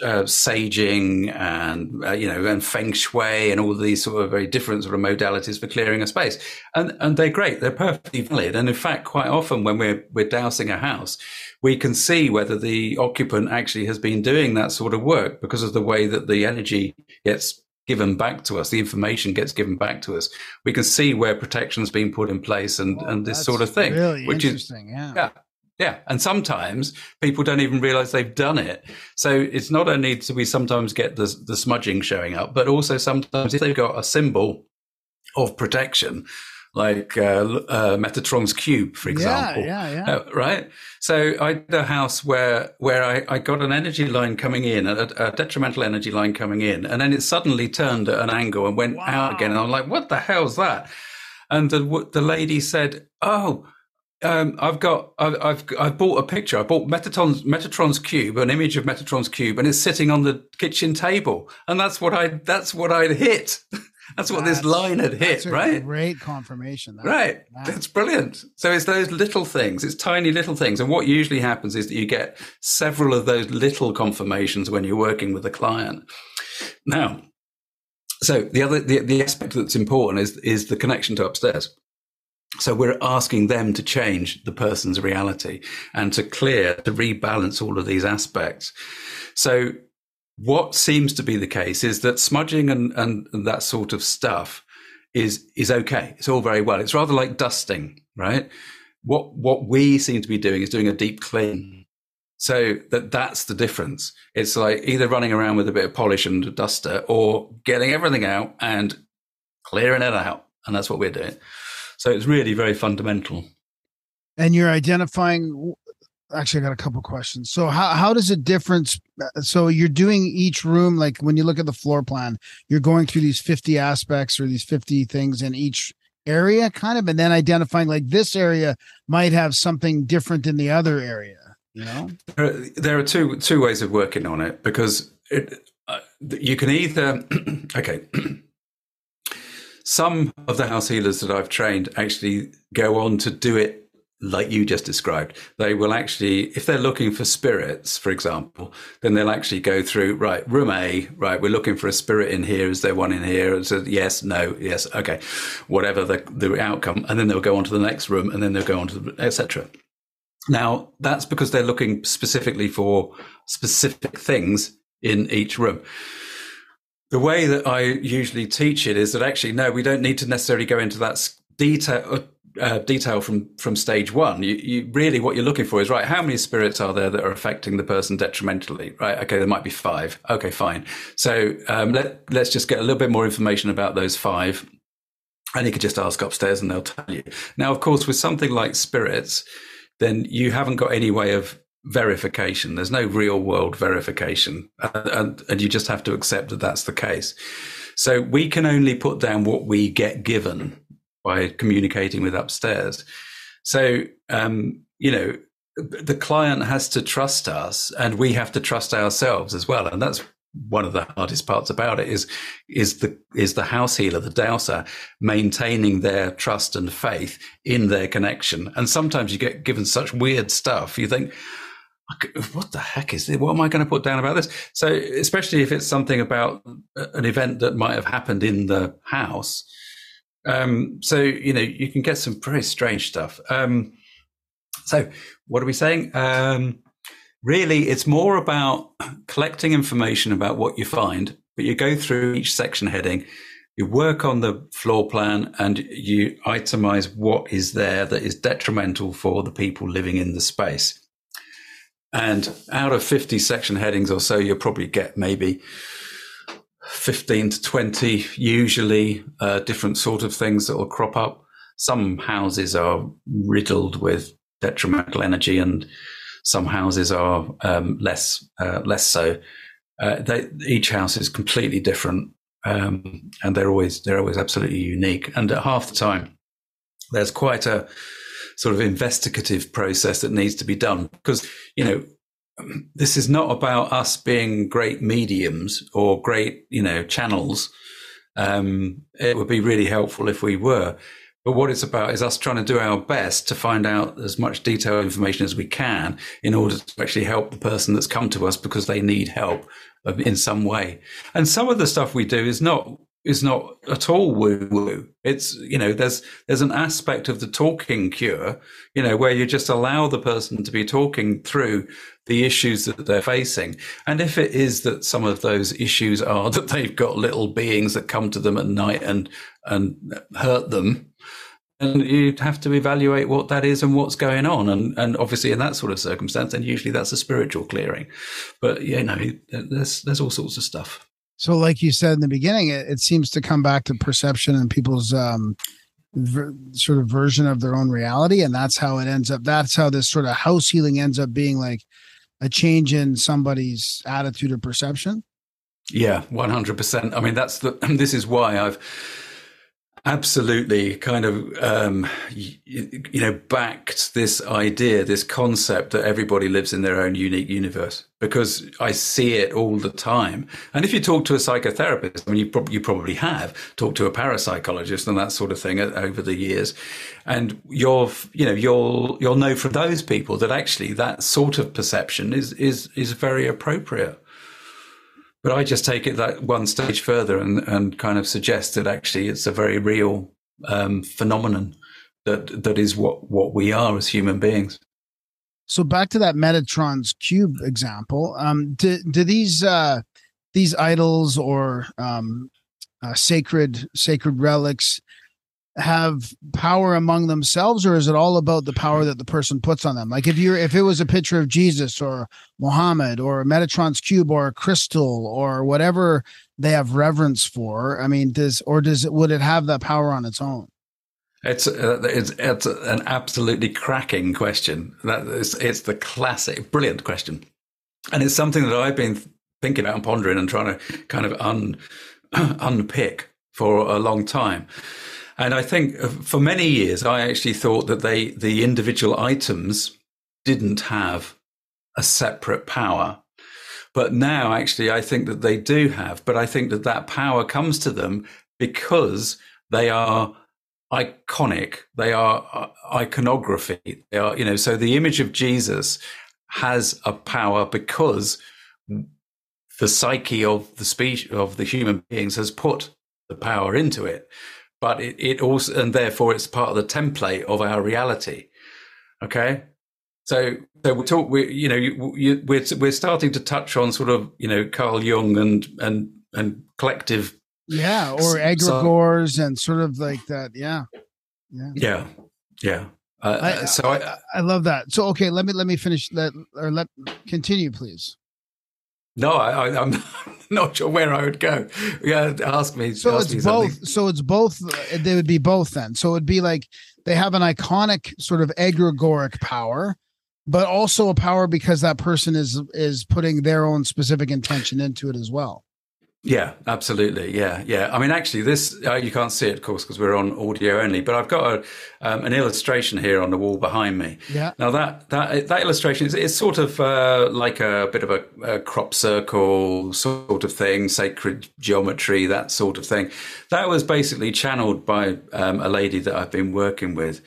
uh, saging and uh, you know and feng shui and all these sort of very different sort of modalities for clearing a space and and they're great they're perfectly valid and in fact quite often when we're we're dowsing a house we can see whether the occupant actually has been doing that sort of work because of the way that the energy gets given back to us the information gets given back to us we can see where protection's been put in place and Oh, and this sort of thing Really which is interesting. yeah. yeah. Yeah. And sometimes people don't even realize they've done it. So it's not only do we sometimes get the, the smudging showing up, but also sometimes if they've got a symbol of protection, like uh, uh, Metatron's cube, for example. Yeah, yeah, yeah. Uh, right. So I had a house where where I, I got an energy line coming in, a, a detrimental energy line coming in, and then it suddenly turned at an angle and went out again. And I'm like, what the hell's that? And the the lady said, oh. Um, I've got, I've, I've, I've bought a picture. I bought Metatron's, Metatron's cube, an image of Metatron's cube, and it's sitting on the kitchen table. And that's what I, that's what I'd hit. that's what this line had hit, That's a right? Great confirmation. That- Right. that- That's brilliant. So it's those little things, it's tiny little things. And what usually happens is that you get several of those little confirmations when you're working with a client. Now, so the other, the, the aspect that's important is, is the connection to upstairs. So we're asking them to change the person's reality and to clear, to rebalance all of these aspects. So what seems to be the case is that smudging and, and that sort of stuff is is okay. It's all very well. It's rather like dusting, right? What what we seem to be doing is doing a deep clean. So that that's the difference. It's like either running around with a bit of polish and a duster or getting everything out and clearing it out. And that's what we're doing. So it's really very fundamental. and you're identifying actually i got a couple questions so how, how does it difference so you're doing each room like when you look at the floor plan you're going through these 50 aspects or these 50 things in each area kind of and then identifying like this area might have something different than the other area you know There are- there are two two ways of working on it because it, uh, you can either okay. Some of the house healers that I've trained actually go on to do it like you just described. They will actually, if they're looking for spirits, for example, then they'll actually go through right room A. Right, we're looking for a spirit in here. Is there one in here? And so yes, no, yes, okay, whatever the the outcome, and then they'll go on to the next room, and then they'll go on to the etc. Now, that's because they're looking specifically for specific things in each room. The way that I usually teach it is that actually, no, we don't need to necessarily go into that detail. Uh, detail from from stage one. You, you really what you're looking for is right. How many spirits are there that are affecting the person detrimentally? Right. Okay, there might be five. Okay, fine. So um, let let's just get a little bit more information about those five, and you could just ask upstairs, and they'll tell you. Now, of course, with something like spirits, then you haven't got any way of verification. There's no real world verification. And, and, and you just have to accept that that's the case. So we can only put down what we get given by communicating with upstairs. So, um, you know, the client has to trust us and we have to trust ourselves as well. And that's one of the hardest parts about it is is the is the house healer, the dowser, maintaining their trust and faith in their connection. And sometimes you get given such weird stuff. You think, what the heck is this? What am I going to put down about this? So, especially if it's something about an event that might have happened in the house. Um, so, you know, you can get some very strange stuff. Um, so, what are we saying? Um, really, it's more about collecting information about what you find, but you go through each section heading, you work on the floor plan, and you itemize what is there that is detrimental for the people living in the space. And out of 50 section headings or so, you'll probably get maybe 15 to 20, usually uh, different sort of things that will crop up. Some houses are riddled with detrimental energy, and some houses are um, less uh, less so. Uh, they, each house is completely different, um, and they're always they're always absolutely unique. And at half the time, there's quite a sort of investigative process that needs to be done because you know this is not about us being great mediums or great, you know, channels. Um, it would be really helpful if we were. But what it's about is us trying to do our best to find out as much detailed information as we can in order to actually help the person that's come to us because they need help in some way. And some of the stuff we do is not is not at all woo woo. It's you know there's there's an aspect of the talking cure, you know, where you just allow the person to be talking through the issues that they're facing. And if it is that some of those issues are that they've got little beings that come to them at night and and hurt them, and you'd have to evaluate what that is and what's going on. And and obviously in that sort of circumstance, then usually that's a spiritual clearing. But you know, there's there's all sorts of stuff. So, like you said in the beginning, it, it seems to come back to perception and people's um, ver- sort of version of their own reality, and that's how it ends up. That's how this sort of house healing ends up being like a change in somebody's attitude or perception. Yeah, one hundred percent. I mean, that's the. This is why I've absolutely kind of um, you, you, know backed this idea this concept that everybody lives in their own unique universe because i see it all the time. And if you talk to a psychotherapist i mean you, prob- you probably have talked to a parapsychologist and that sort of thing over the years. And you'll you know you'll you'll know from those people that actually that sort of perception is is is very appropriate but I just take it that one stage further and, and kind of suggest that actually it's a very real um, phenomenon that that is what, what we are as human beings. So back to that Metatron's cube example. Um, do, do these uh, these idols or um, uh, sacred sacred relics have power among themselves or is it all about the power that the person puts on them? Like if you're if it was a picture of jesus or muhammad or a metatron's cube or a crystal or whatever they have reverence for i mean does or does it would it have that power on its own? It's uh, it's, it's an absolutely cracking question. That is it's the classic brilliant question. And it's something that i've been thinking about and pondering and trying to kind of un unpick for a long time and I think uh, for many years, I actually thought that they, the individual items didn't have a separate power. But now, actually, I think that they do have. But I think that that power comes to them because they are iconic. They are uh, iconography. They are, you know, so the image of Jesus has a power because the psyche of the species of the human beings has put the power into it but it, it also, and therefore it's part of the template of our reality. Okay. So, so we talk, we, you know, you, you, we're, we're starting to touch on sort of, you know, Carl Jung and, and, and collective. Yeah. Or egregores so, and sort of like that. Yeah. Yeah. Yeah. Yeah. Uh, I, so I, I love that. So, okay, let me, let me finish that or let continue, please. No, I, am not sure where I would go. Yeah, ask me. So ask it's me both. So it's both. They would be both then. So it would be like they have an iconic sort of egregoric power, but also a power because that person is is putting their own specific intention into it as well. Yeah, absolutely. Yeah, yeah. I mean, actually, this uh, you can't see it, of course, because we're on audio only. But I've got a, um, an illustration here on the wall behind me. Yeah. Now that that that illustration is it's sort of uh, like a bit of a, a, crop circle sort of thing, sacred geometry, that sort of thing. That was basically channeled by um, a lady that I've been working with.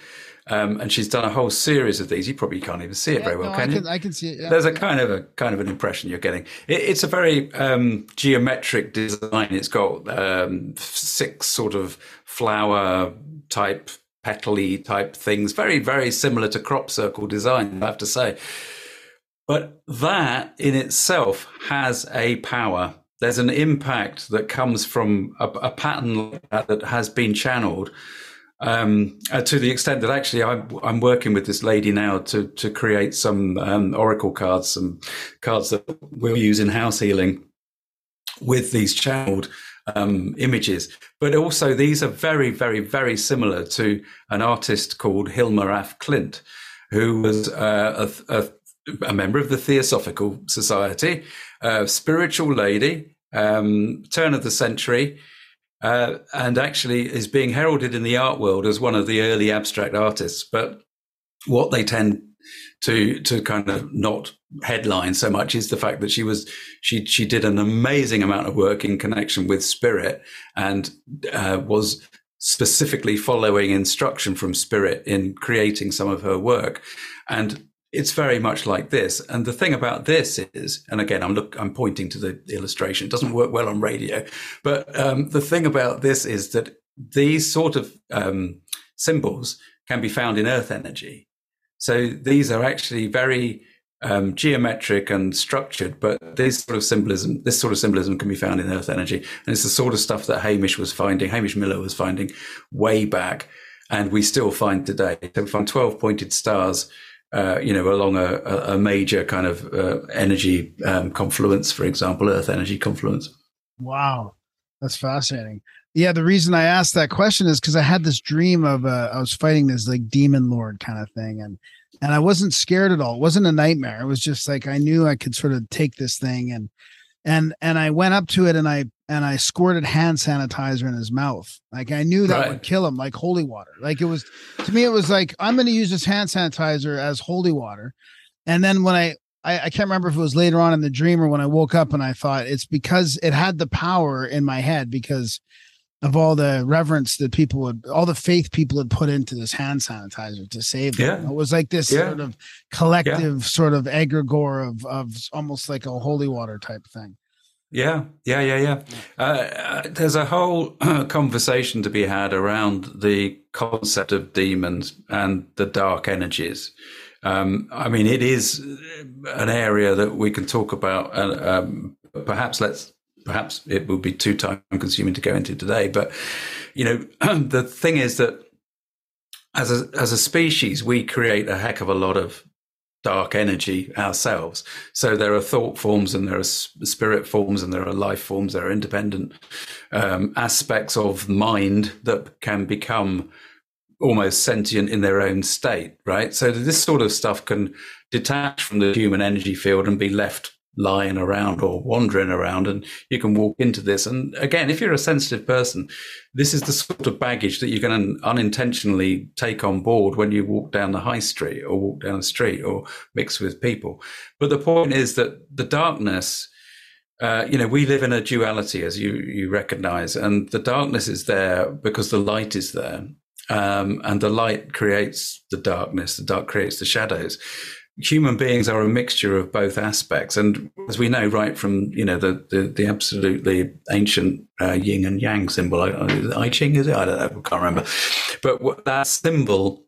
Um, and she's done a whole series of these. You probably can't even see it yeah, very well, no, can, I you? can, I can see it. Yeah. There's a kind of a kind of an impression you're getting. It, it's a very um, geometric design. It's got um, six sort of flower type, petally type things. Very very similar to crop circle design. I have to say. But that in itself has a power. There's an impact that comes from a, a pattern that, that has been channeled um, uh, to the extent that actually I'm, I'm, working with this lady now to to create some um, oracle cards, some cards that we'll use in house healing with these channeled um, images. But also, these are very, very, very similar to an artist called Hilma af Klint, who was uh, a, a, a, member of the Theosophical Society, a spiritual lady, um, turn of the century uh, and actually is being heralded in the art world as one of the early abstract artists. But what they tend to to kind of not headline so much is the fact that she was she she did an amazing amount of work in connection with spirit and uh, was specifically following instruction from spirit in creating some of her work and it's very much like this. And the thing about this is and again i'm look i'm pointing to the illustration it doesn't work well on radio but um, the thing about this is that these sort of um, symbols can be found in earth energy. So these are actually very um, geometric and structured, but this sort of symbolism, this sort of symbolism can be found in Earth energy, and it's the sort of stuff that Hamish was finding, Hamish Miller was finding way back, and we still find today. So we find twelve pointed stars, uh, you know, along a, a major kind of uh, energy um, confluence, for example, Earth energy confluence. Wow, that's fascinating. Yeah, the reason I asked that question is because I had this dream of uh, I was fighting this like demon lord kind of thing, and and I wasn't scared at all. It wasn't a nightmare. It was just like I knew I could sort of take this thing and and and I went up to it and I and I squirted hand sanitizer in his mouth. Like I knew that Right. would kill him, like holy water. Like it was to me, it was like I'm going to use this hand sanitizer as holy water. And then when I, I I can't remember if it was later on in the dream or when I woke up and I thought it's because it had the power in my head because of all the reverence that people would, all the faith people had put into this hand sanitizer to save them. Yeah. It was like this Yeah. sort of collective sort of egregore of of almost like a holy water type thing. Yeah, yeah, yeah, yeah. Uh, uh, there's a whole conversation to be had around the concept of demons and the dark energies. Um, I mean, it is an area that we can talk about. Uh, um, perhaps let's perhaps it will be too time consuming to go into today. But you know, the thing is that as a as a species, we create a heck of a lot of dark energy ourselves. So there are thought forms and there are spirit forms and there are life forms. There are independent um, aspects of mind that can become almost sentient in their own state, right? So this sort of stuff can detach from the human energy field and be left lying around or wandering around and you can walk into this and again if you're a sensitive person this is the sort of baggage that you can unintentionally take on board when you walk down the high street or walk down the street or mix with people but the point is that the darkness uh, you know, we live in a duality, as you you recognize, and the darkness is there because the light is there, um, and the light creates the darkness. The dark creates the shadows. Human beings are a mixture of both aspects, and as we know, right from you know the the, the absolutely ancient uh, yin and yang symbol, I, I, Ching is it? I don't know, I can't remember, but that symbol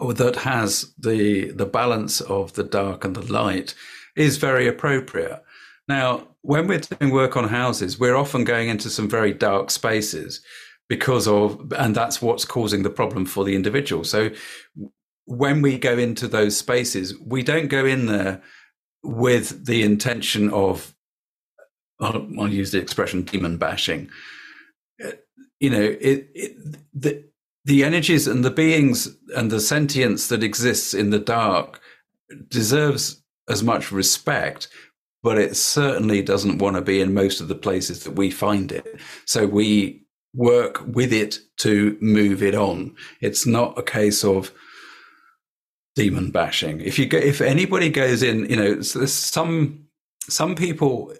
that has the the balance of the dark and the light is very appropriate. Now, when we're doing work on houses, we're often going into some very dark spaces because of, and that's what's causing the problem for the individual. So when we go into those spaces, we don't go in there with the intention of, I'll, I'll use the expression demon bashing. Uh, You know, it, it the, the energies and the beings and the sentience that exists in the dark deserves as much respect but it certainly doesn't want to be in most of the places that we find it. So we work with it to move it on. It's not a case of demon bashing. If you go, if anybody goes in, you know, some some people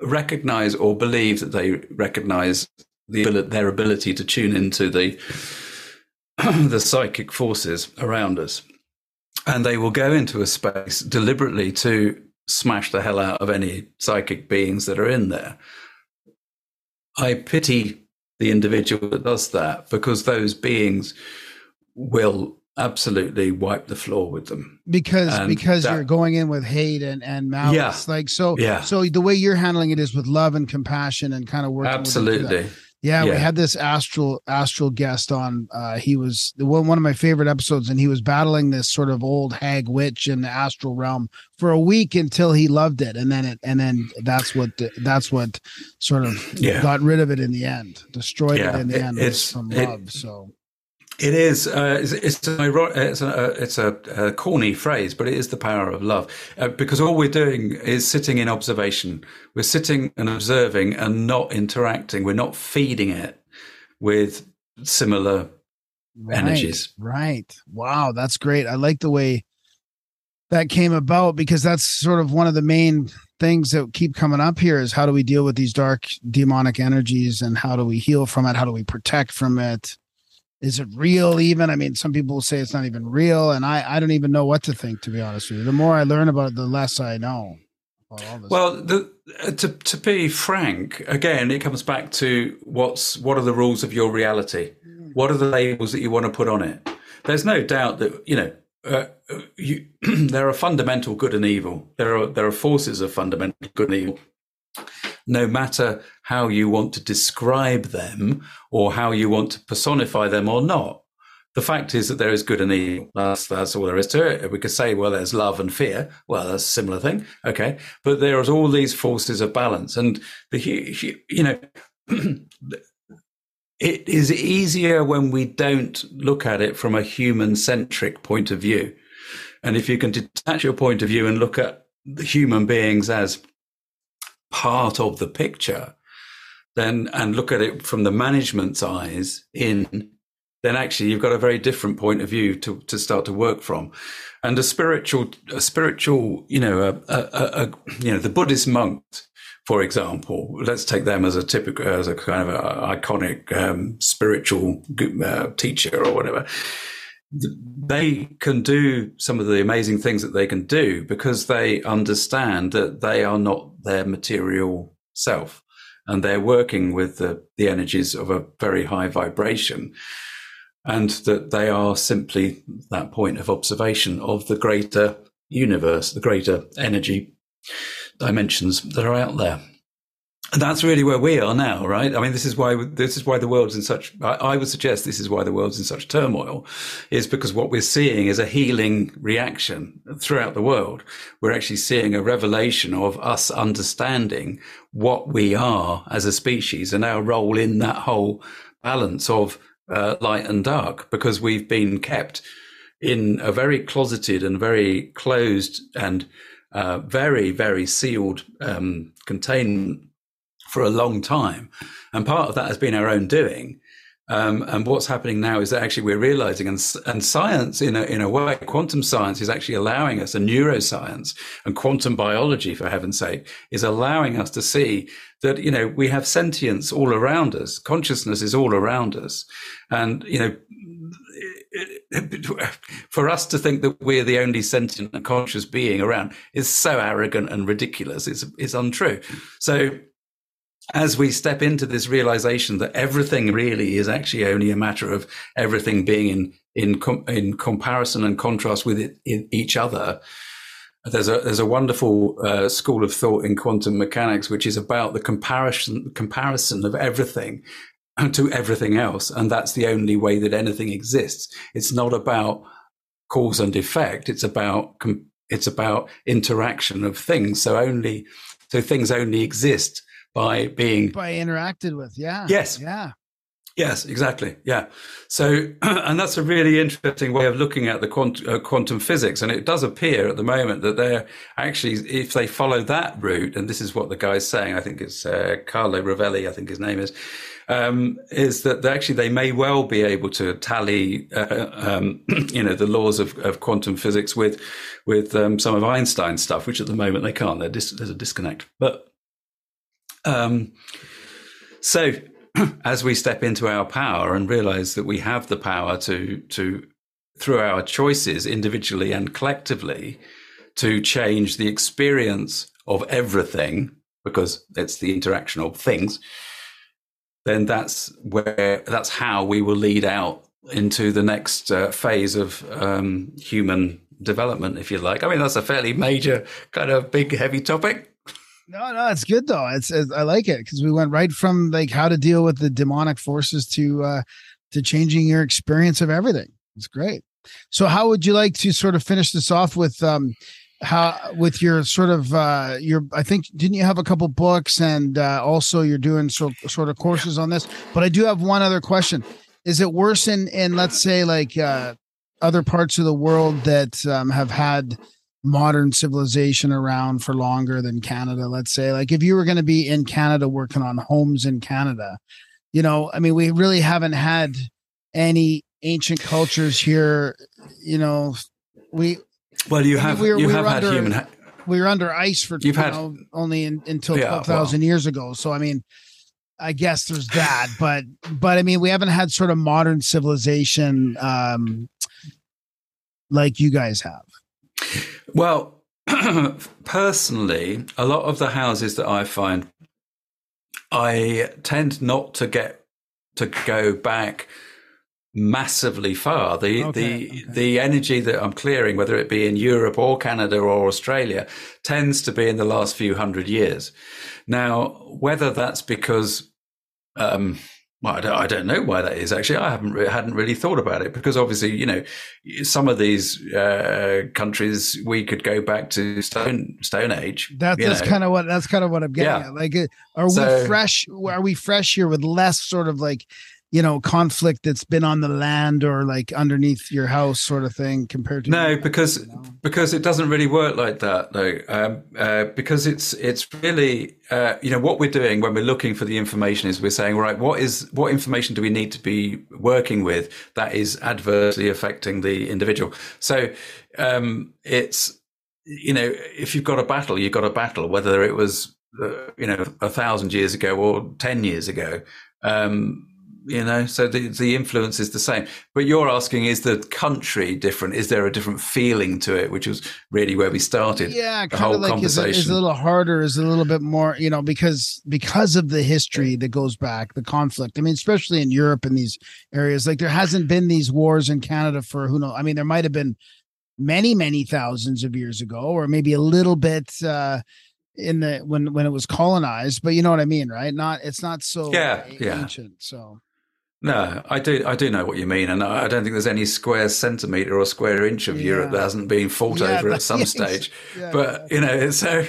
recognize or believe that they recognize the their ability to tune into the the psychic forces around us and they will go into a space deliberately to smash the hell out of any psychic beings that are in there. I pity the individual that does that because those beings will absolutely wipe the floor with them. because And because that- you're going in with hate and and malice Yeah. like so Yeah. so the way you're handling it is with love and compassion and kind of working. Absolutely. yeah, we had this astral astral guest on uh he was one one of my favorite episodes and he was battling this sort of old hag witch in the astral realm for a week until he loved it and then it and then that's what that's what sort of Yeah. got rid of it in the end destroyed Yeah, it in the it- end it's- from it- love so It is. Uh, it's, it's, an it's, a, it's a, a corny phrase, but it is the power of love. Uh, because all we're doing is sitting in observation. We're sitting and observing and not interacting. We're not feeding it with similar Right, energies. Right. Wow, that's great. I like the way that came about because that's sort of one of the main things that keep coming up here is how do we deal with these dark demonic energies and how do we heal from it? How do we protect from it? Is it real even? I mean, some people say it's not even real, and I, I don't even know what to think, to be honest with you. The more I learn about it, the less I know. about all this. Well, the, uh, to to be frank, again, it comes back to what's what are the rules of your reality? What are the labels that you want to put on it? There's no doubt that you know uh, uh, you, there are fundamental good and evil. There are there are forces of fundamental good and evil. No matter how you want to describe them or how you want to personify them or not, the fact is that there is good and evil. That's that's all there is to it. We could say, well, there's love and fear. Well, that's a similar thing, okay. But there is all these forces of balance, and the you know. It is easier when we don't look at it from a human centric point of view. And if you can detach your point of view and look at the human beings as part of the picture, then and look at it from the management's eyes in, then actually you've got a very different point of view to, to start to work from. And a spiritual, a spiritual, you know, a, a, a, you know, the Buddhist monks, for example, let's take them as a typical, as a kind of a iconic um, spiritual uh, teacher or whatever. They can do some of the amazing things that they can do because they understand that they are not their material self and they're working with the, the energies of a very high vibration and that they are simply that point of observation of the greater universe, the greater energy dimensions that are out there. And that's really where we are now, right? I mean, this is why this is why the world's in such. I, I, would suggest this is why the world's in such turmoil, is because what we're seeing is a healing reaction throughout the world. We're actually seeing a revelation of us understanding what we are as a species and our role in that whole balance of uh, light and dark, because we've been kept in a very closeted and very closed and uh, very, very sealed um, containment for a long time. And part of that has been our own doing. Um, and what's happening now is that actually we're realizing, and, and science, in a, in a way, quantum science is actually allowing us, and neuroscience and quantum biology, for heaven's sake, is allowing us to see that, you know, we have sentience all around us. Consciousness is all around us. And, you know, for us to think that we're the only sentient and conscious being around is so arrogant and ridiculous. It's, it's untrue. So as we step into this realization that everything really is actually only a matter of everything being in, in, com- in comparison and contrast with it, in each other, there's a there's a wonderful uh, school of thought in quantum mechanics which is about the comparison comparison of everything to everything else. And that's the only way that anything exists. It's not about cause and effect. It's about, it's about interaction of things. So only, so things only exist by being by interacted with. Yeah. Yes. Yeah. Yes, exactly. Yeah. So, and that's a really interesting way of looking at the quant- uh, quantum physics. And it does appear at the moment that they're actually, if they follow that route, and this is what the guy's saying, I think it's uh, Carlo Rovelli, I think his name is, um, is that actually they may well be able to tally, uh, um, you know, the laws of, of, quantum physics with with um, some of Einstein's stuff, which at the moment they can't. Dis- there's a disconnect. But um, so as we step into our power and realize that we have the power to to through our choices individually and collectively to change the experience of everything because it's the interaction of things then that's where that's how we will lead out into the next uh, phase of um, human development, if you like. I mean, that's a fairly major, kind of big, heavy topic. No, no, it's good though. It's, it's I like it because we went right from like how to deal with the demonic forces to uh, to changing your experience of everything. It's great. So, how would you like to sort of finish this off with? Um, how with your sort of uh your i think didn't you have a couple books and uh also you're doing so, sort of courses on this but i do have one other question is it worse in in let's say like uh other parts of the world that um, have had modern civilization around for longer than canada let's say like if you were going to be in canada working on homes in canada you know i mean we really haven't had any ancient cultures here. You know, we Well, you have we were- you we have were had under- human. Ha- we were under ice for You've you had- know, only in, until Yeah, twelve thousand years ago. So I mean, I guess there's that, but but I mean, we haven't had sort of modern civilization um, like you guys have. Well, personally, a lot of the houses that I find, I tend not to get to go back massively far. The Okay, the okay. the energy that I'm clearing, whether it be in Europe or Canada or Australia, tends to be in the last few hundred years. Now, whether that's because um, well, I don't, I don't know why that is. Actually, I haven't re- hadn't really thought about it because obviously, you know, some of these uh, countries we could go back to Stone Stone Age. That, that's kind of what that's kind of what I'm getting Yeah. at. Like, uh, are So- we fresh? Are we fresh here with less sort of like, you know, conflict that's been on the land or like underneath your house, sort of thing, compared to No, because you know? because it doesn't really work like that, though. Um, uh, because it's it's really uh, you know what we're doing when we're looking for the information is we're saying right, what is what information do we need to be working with that is adversely affecting the individual? So um, it's you know if you've got a battle, you've got a battle, whether it was uh, you know a thousand years ago or ten years ago. Um, you know, so the the influence is the same. But you're asking, is the country different? Is there a different feeling to it? Which was really where we started. yeah, the kind whole of like is, it- is a little harder, is a little bit more, you know, because because of the history that goes back, the conflict. I mean, especially in Europe and these areas, like there hasn't been these wars in Canada for who knows. I mean, there might have been many, many thousands of years ago, or maybe a little bit uh in the when when it was colonized, but you know what I mean, right? Not it's not so Yeah, a- yeah. ancient. So No, I do. I do know what you mean, and I don't think there's any square centimeter or square inch of Europe that hasn't been fought Yeah, over at some stage. Yeah, but you know, so,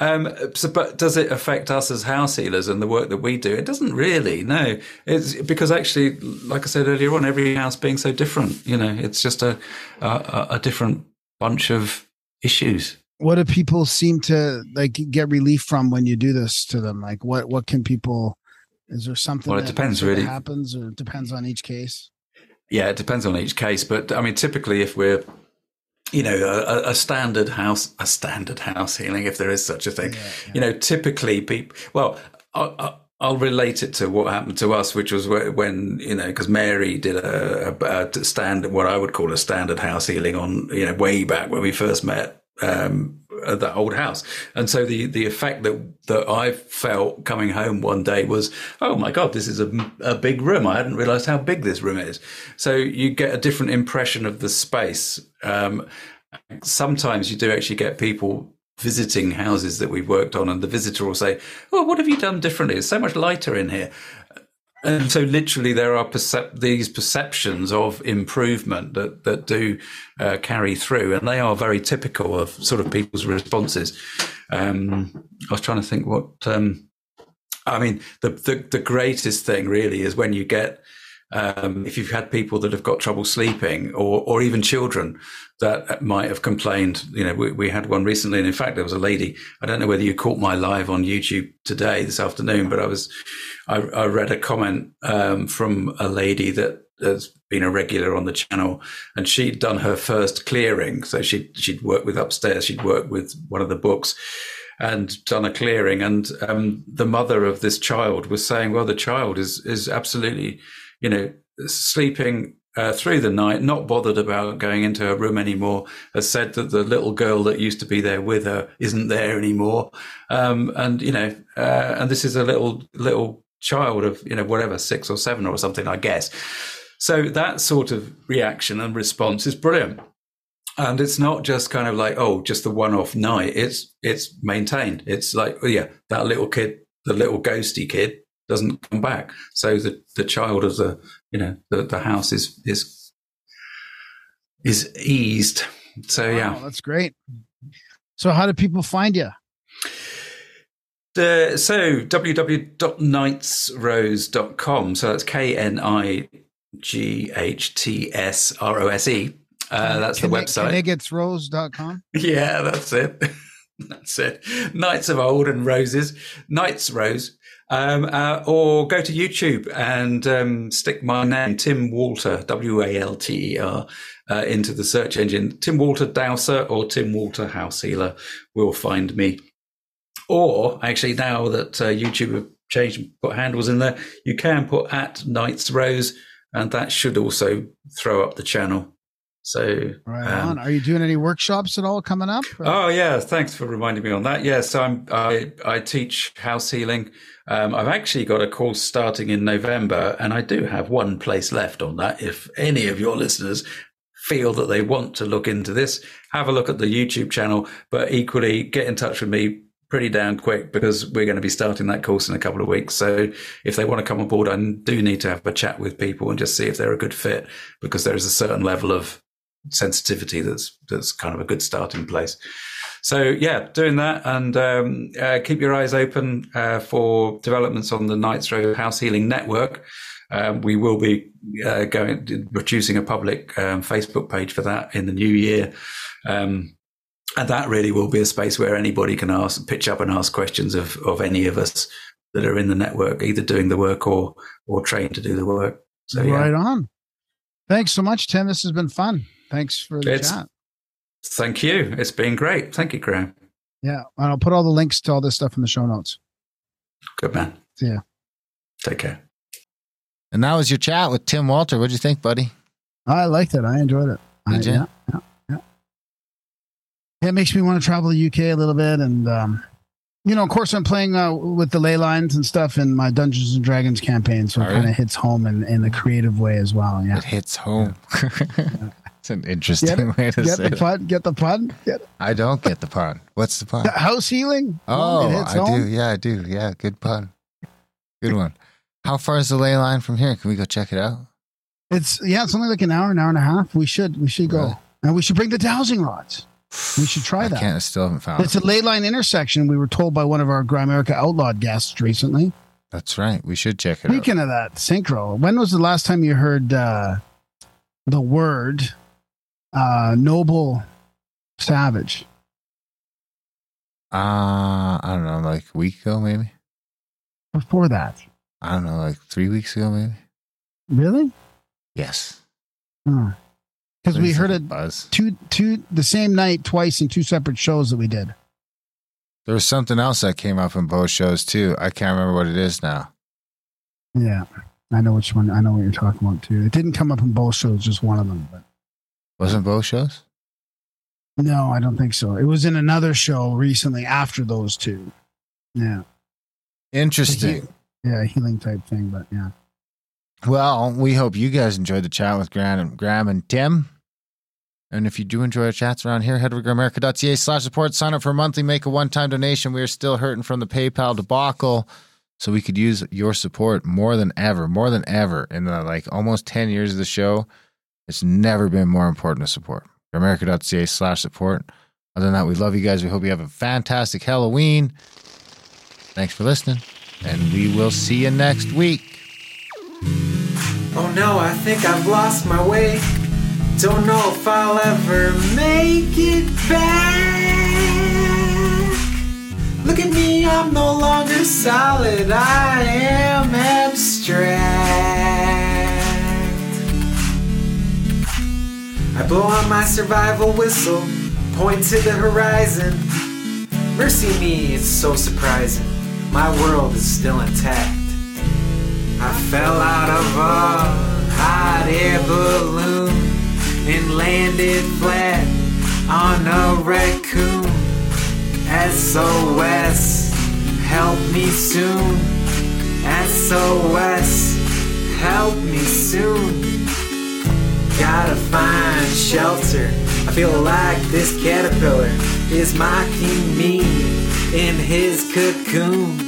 um, so, but does it affect us as house healers and the work that we do? It doesn't really. No, it's because actually, like I said earlier on, every house being so different. You know, it's just a a, a different bunch of issues. what do people seem to like get relief from when you do this to them? Like what what can people is there something Well, it that depends, really. happens or it depends on each case? Yeah, it depends on each case, but I mean, typically, if we're, you know, a, a standard house, a standard house healing, if there is such a thing, you know, typically people. Well, I, I, I'll relate it to what happened to us, which was when you know, because Mary did a, a, a standard, what I would call a standard house healing on, you know, way back when we first met. Um, at that old house, and so the the effect that that I felt coming home one day was, oh my god, this is a, a big room. I hadn't realised how big this room is. So you get a different impression of the space. Um, sometimes you do actually get people visiting houses that we've worked on, and the visitor will say, "Oh, what have you done differently? It's so much lighter in here." And so, literally, there are percep- these perceptions of improvement that that do uh, carry through, and they are very typical of sort of people's responses. Um, I was trying to think what. Um, I mean, the, the the greatest thing really is when you get um, if you've had people that have got trouble sleeping, or or even children that might have complained. You know, we, we had one recently, and in fact, there was a lady. I don't know whether you caught my live on YouTube today, this afternoon, but I was I, I read a comment um, from a lady that has been a regular on the channel, and she'd done her first clearing. So she'd she'd worked with upstairs. She'd worked with one of the books and done a clearing. And um, the mother of this child was saying, "Well, the child is is absolutely, you know, sleeping." Uh, through the night, not bothered about going into her room anymore, has said that the little girl that used to be there with her isn't there anymore, um, and you know, uh, and this is a little little child of you know whatever six or seven or something, I guess. So that sort of reaction and response is brilliant and it's not just kind of like oh just the one-off night it's it's maintained it's like oh yeah that little kid the little ghosty kid doesn't come back so the the child of the you know the, the house is is is eased so yeah that's great. So how do people find you? Uh, so www.knightsrose.com. So that's K N I G H T S R O S E. Uh, that's the website. Knightsrose.com. Yeah, that's it. that's it. Knights of Old and Roses. Knights Rose. Um, uh, or go to YouTube and um, stick my name, Tim Walter, W A L T E R, uh, into the search engine. Tim Walter Dowser or Tim Walter House Healer will find me. Or actually, now that uh, YouTube have changed and put handles in there, you can put at Knights Rose, and that should also throw up the channel. So, Right um, on. Are you doing any workshops at all coming up? Oh yeah, thanks for reminding me on that. Yeah, so I'm I, I teach house healing. Um, I've actually got a course starting in November, and I do have one place left on that. If any of your listeners feel that they want to look into this, have a look at the YouTube channel, but equally get in touch with me pretty damn quick because we're going to be starting that course in a couple of weeks. So if they want to come on board, I do need to have a chat with people and just see if they're a good fit because there is a certain level of sensitivity that's that's kind of a good starting place. So yeah, doing that and um, uh, keep your eyes open uh, for developments on the Knights Rose House Healing Network. Um, we will be uh, going producing a public um, Facebook page for that in the new year. Um, and that really will be a space where anybody can ask, pitch up and ask questions of, of any of us that are in the network, either doing the work or or trained to do the work. So yeah. Right on. Thanks so much, Tim. This has been fun. Thanks for the It's- chat. Thank you. It's been great. Thank you, Graham. Yeah. And I'll put all the links to all this stuff in the show notes. Good man. See ya. Take care. And that was your chat with Tim Walter. What'd you think, buddy? I liked it. I enjoyed it. I, you? Yeah, yeah, yeah. Yeah, It makes me want to travel the UK a little bit. And, um, you know, of course, I'm playing uh, with the ley lines and stuff in my Dungeons and Dragons campaign. So Are it kind of hits home in, in a creative way as well. Yeah. It hits home. It's an interesting Get it? way to Get say the it. pun? Get the pun? Get it? I don't get the pun. What's the pun? The house healing? Oh, I do. Yeah, I do. Yeah, good pun. Good one. How far is the ley line from here? Can we go check it out? It's yeah, it's only like an hour, an hour and a half. We should we should go. Really? And we should bring the dowsing rods. We should try I that. can't. I still haven't found It's it. a ley line intersection. We were told by one of our Grimerica Outlawed guests recently. That's right. We should check it out. Speaking of that, synchro. When was the last time you heard uh, the word uh, noble savage? Uh, I don't know, like a week ago, maybe. Before that, I don't know, like three weeks ago, maybe. really? Yes. Because we heard it Buzz. two two the same night twice in two separate shows that we did. There was something else that came up in both shows too. I can't remember what it is now. Yeah, I know which one. I know what you're talking about too. It didn't come up in both shows, just one of them. But Wasn't both shows? no, I don't think so. It was in another show recently after those two. Yeah, Interesting. yeah, healing type thing. But yeah, Well, we hope you guys enjoyed the chat with Graham and, Graham and Tim. And if you do enjoy our chats around here, head over to grimerica.ca slash support, sign up for a monthly, make a one time donation. We are still hurting from the PayPal debacle. So we could use your support more than ever, more than ever. In the like almost 10 years of the show, it's never been more important to support. Grimerica.ca slash support. Other than that, we love you guys. We hope you have a fantastic Halloween. Thanks for listening. And we will see you next week. Oh no, I think I've lost my way. Don't know if I'll ever make it back. Look at me, I'm no longer solid, I am abstract. I blow on my survival whistle, point to the horizon. Mercy me, it's so surprising. My world is still intact. I fell out of a hot air balloon and landed flat on a raccoon. SOS, help me soon. SOS, help me soon. Gotta find shelter. I feel like this caterpillar is mocking me in his cocoon.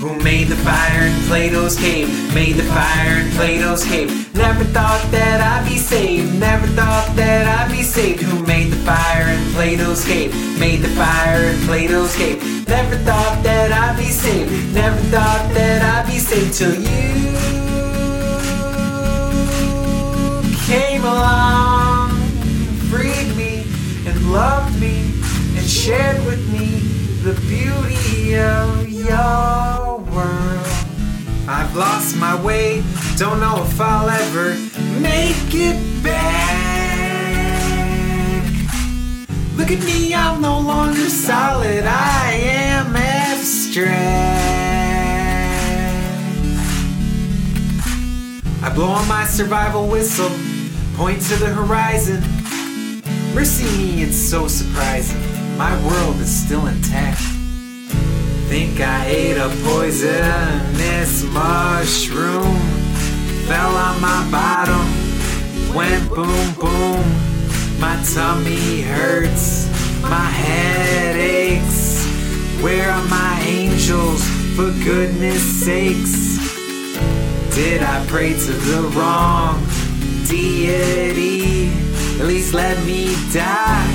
Who made the fire in Plato's cave? Made the fire in Plato's cave. Never thought that I'd be saved. Never thought that I'd be saved. Who made the fire in Plato's cave? Made the fire in Plato's cave. Never thought that I'd be saved. Never thought that I'd be saved till you came along, freed me, and loved me, and shared with me the beauty of your world. I've lost my way. Don't know if I'll ever make it back. Look at me, I'm no longer solid. I am abstract. I blow on my survival whistle, point to the horizon. Mercy me, it's so surprising. My world is still intact. Think I ate a poisonous mushroom. Fell on my bottom, went boom boom. My tummy hurts, my head aches. Where are my angels, for goodness sakes? Did I pray to the wrong deity? At least let me die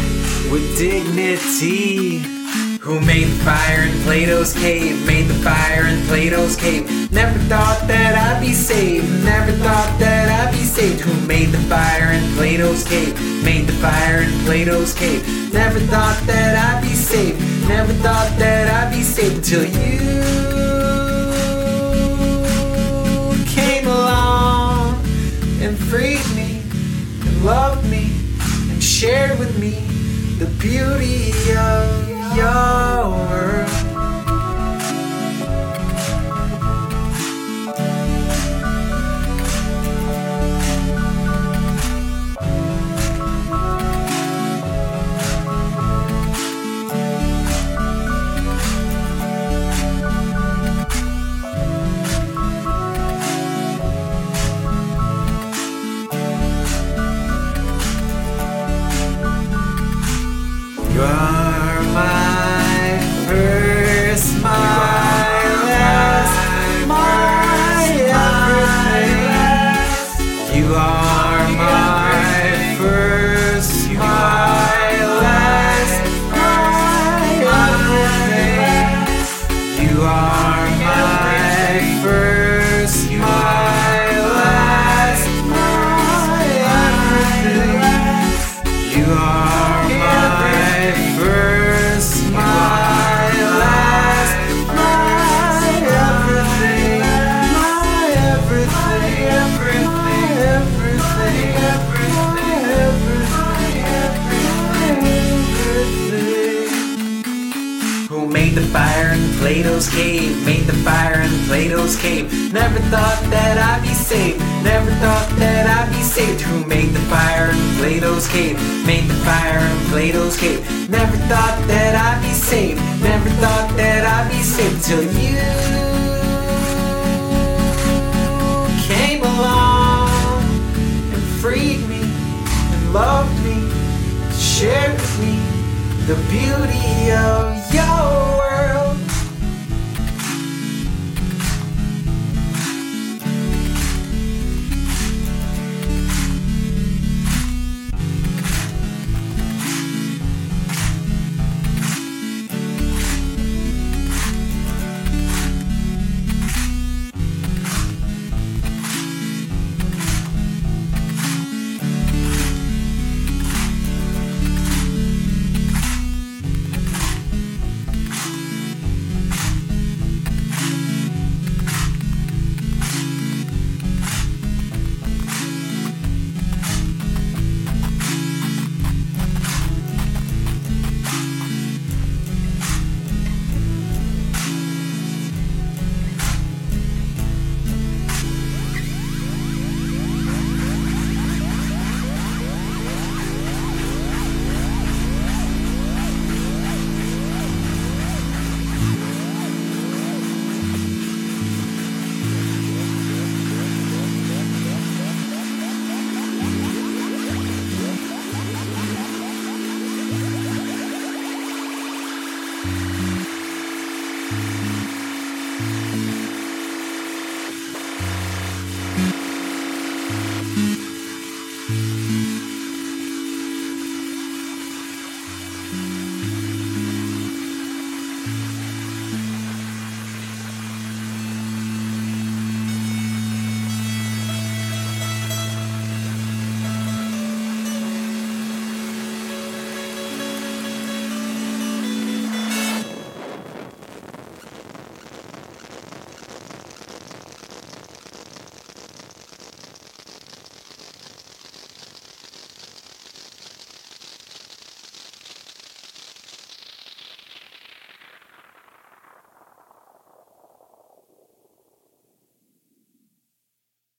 with dignity. Who made the fire in Plato's cave? Made the fire in Plato's cave. Never thought that I'd be saved. Never thought that I'd be saved. Who made the fire in Plato's cave? Made the fire in Plato's cave. Never thought that I'd be saved. Never thought that I'd be saved until you loved me and shared with me the beauty of your world.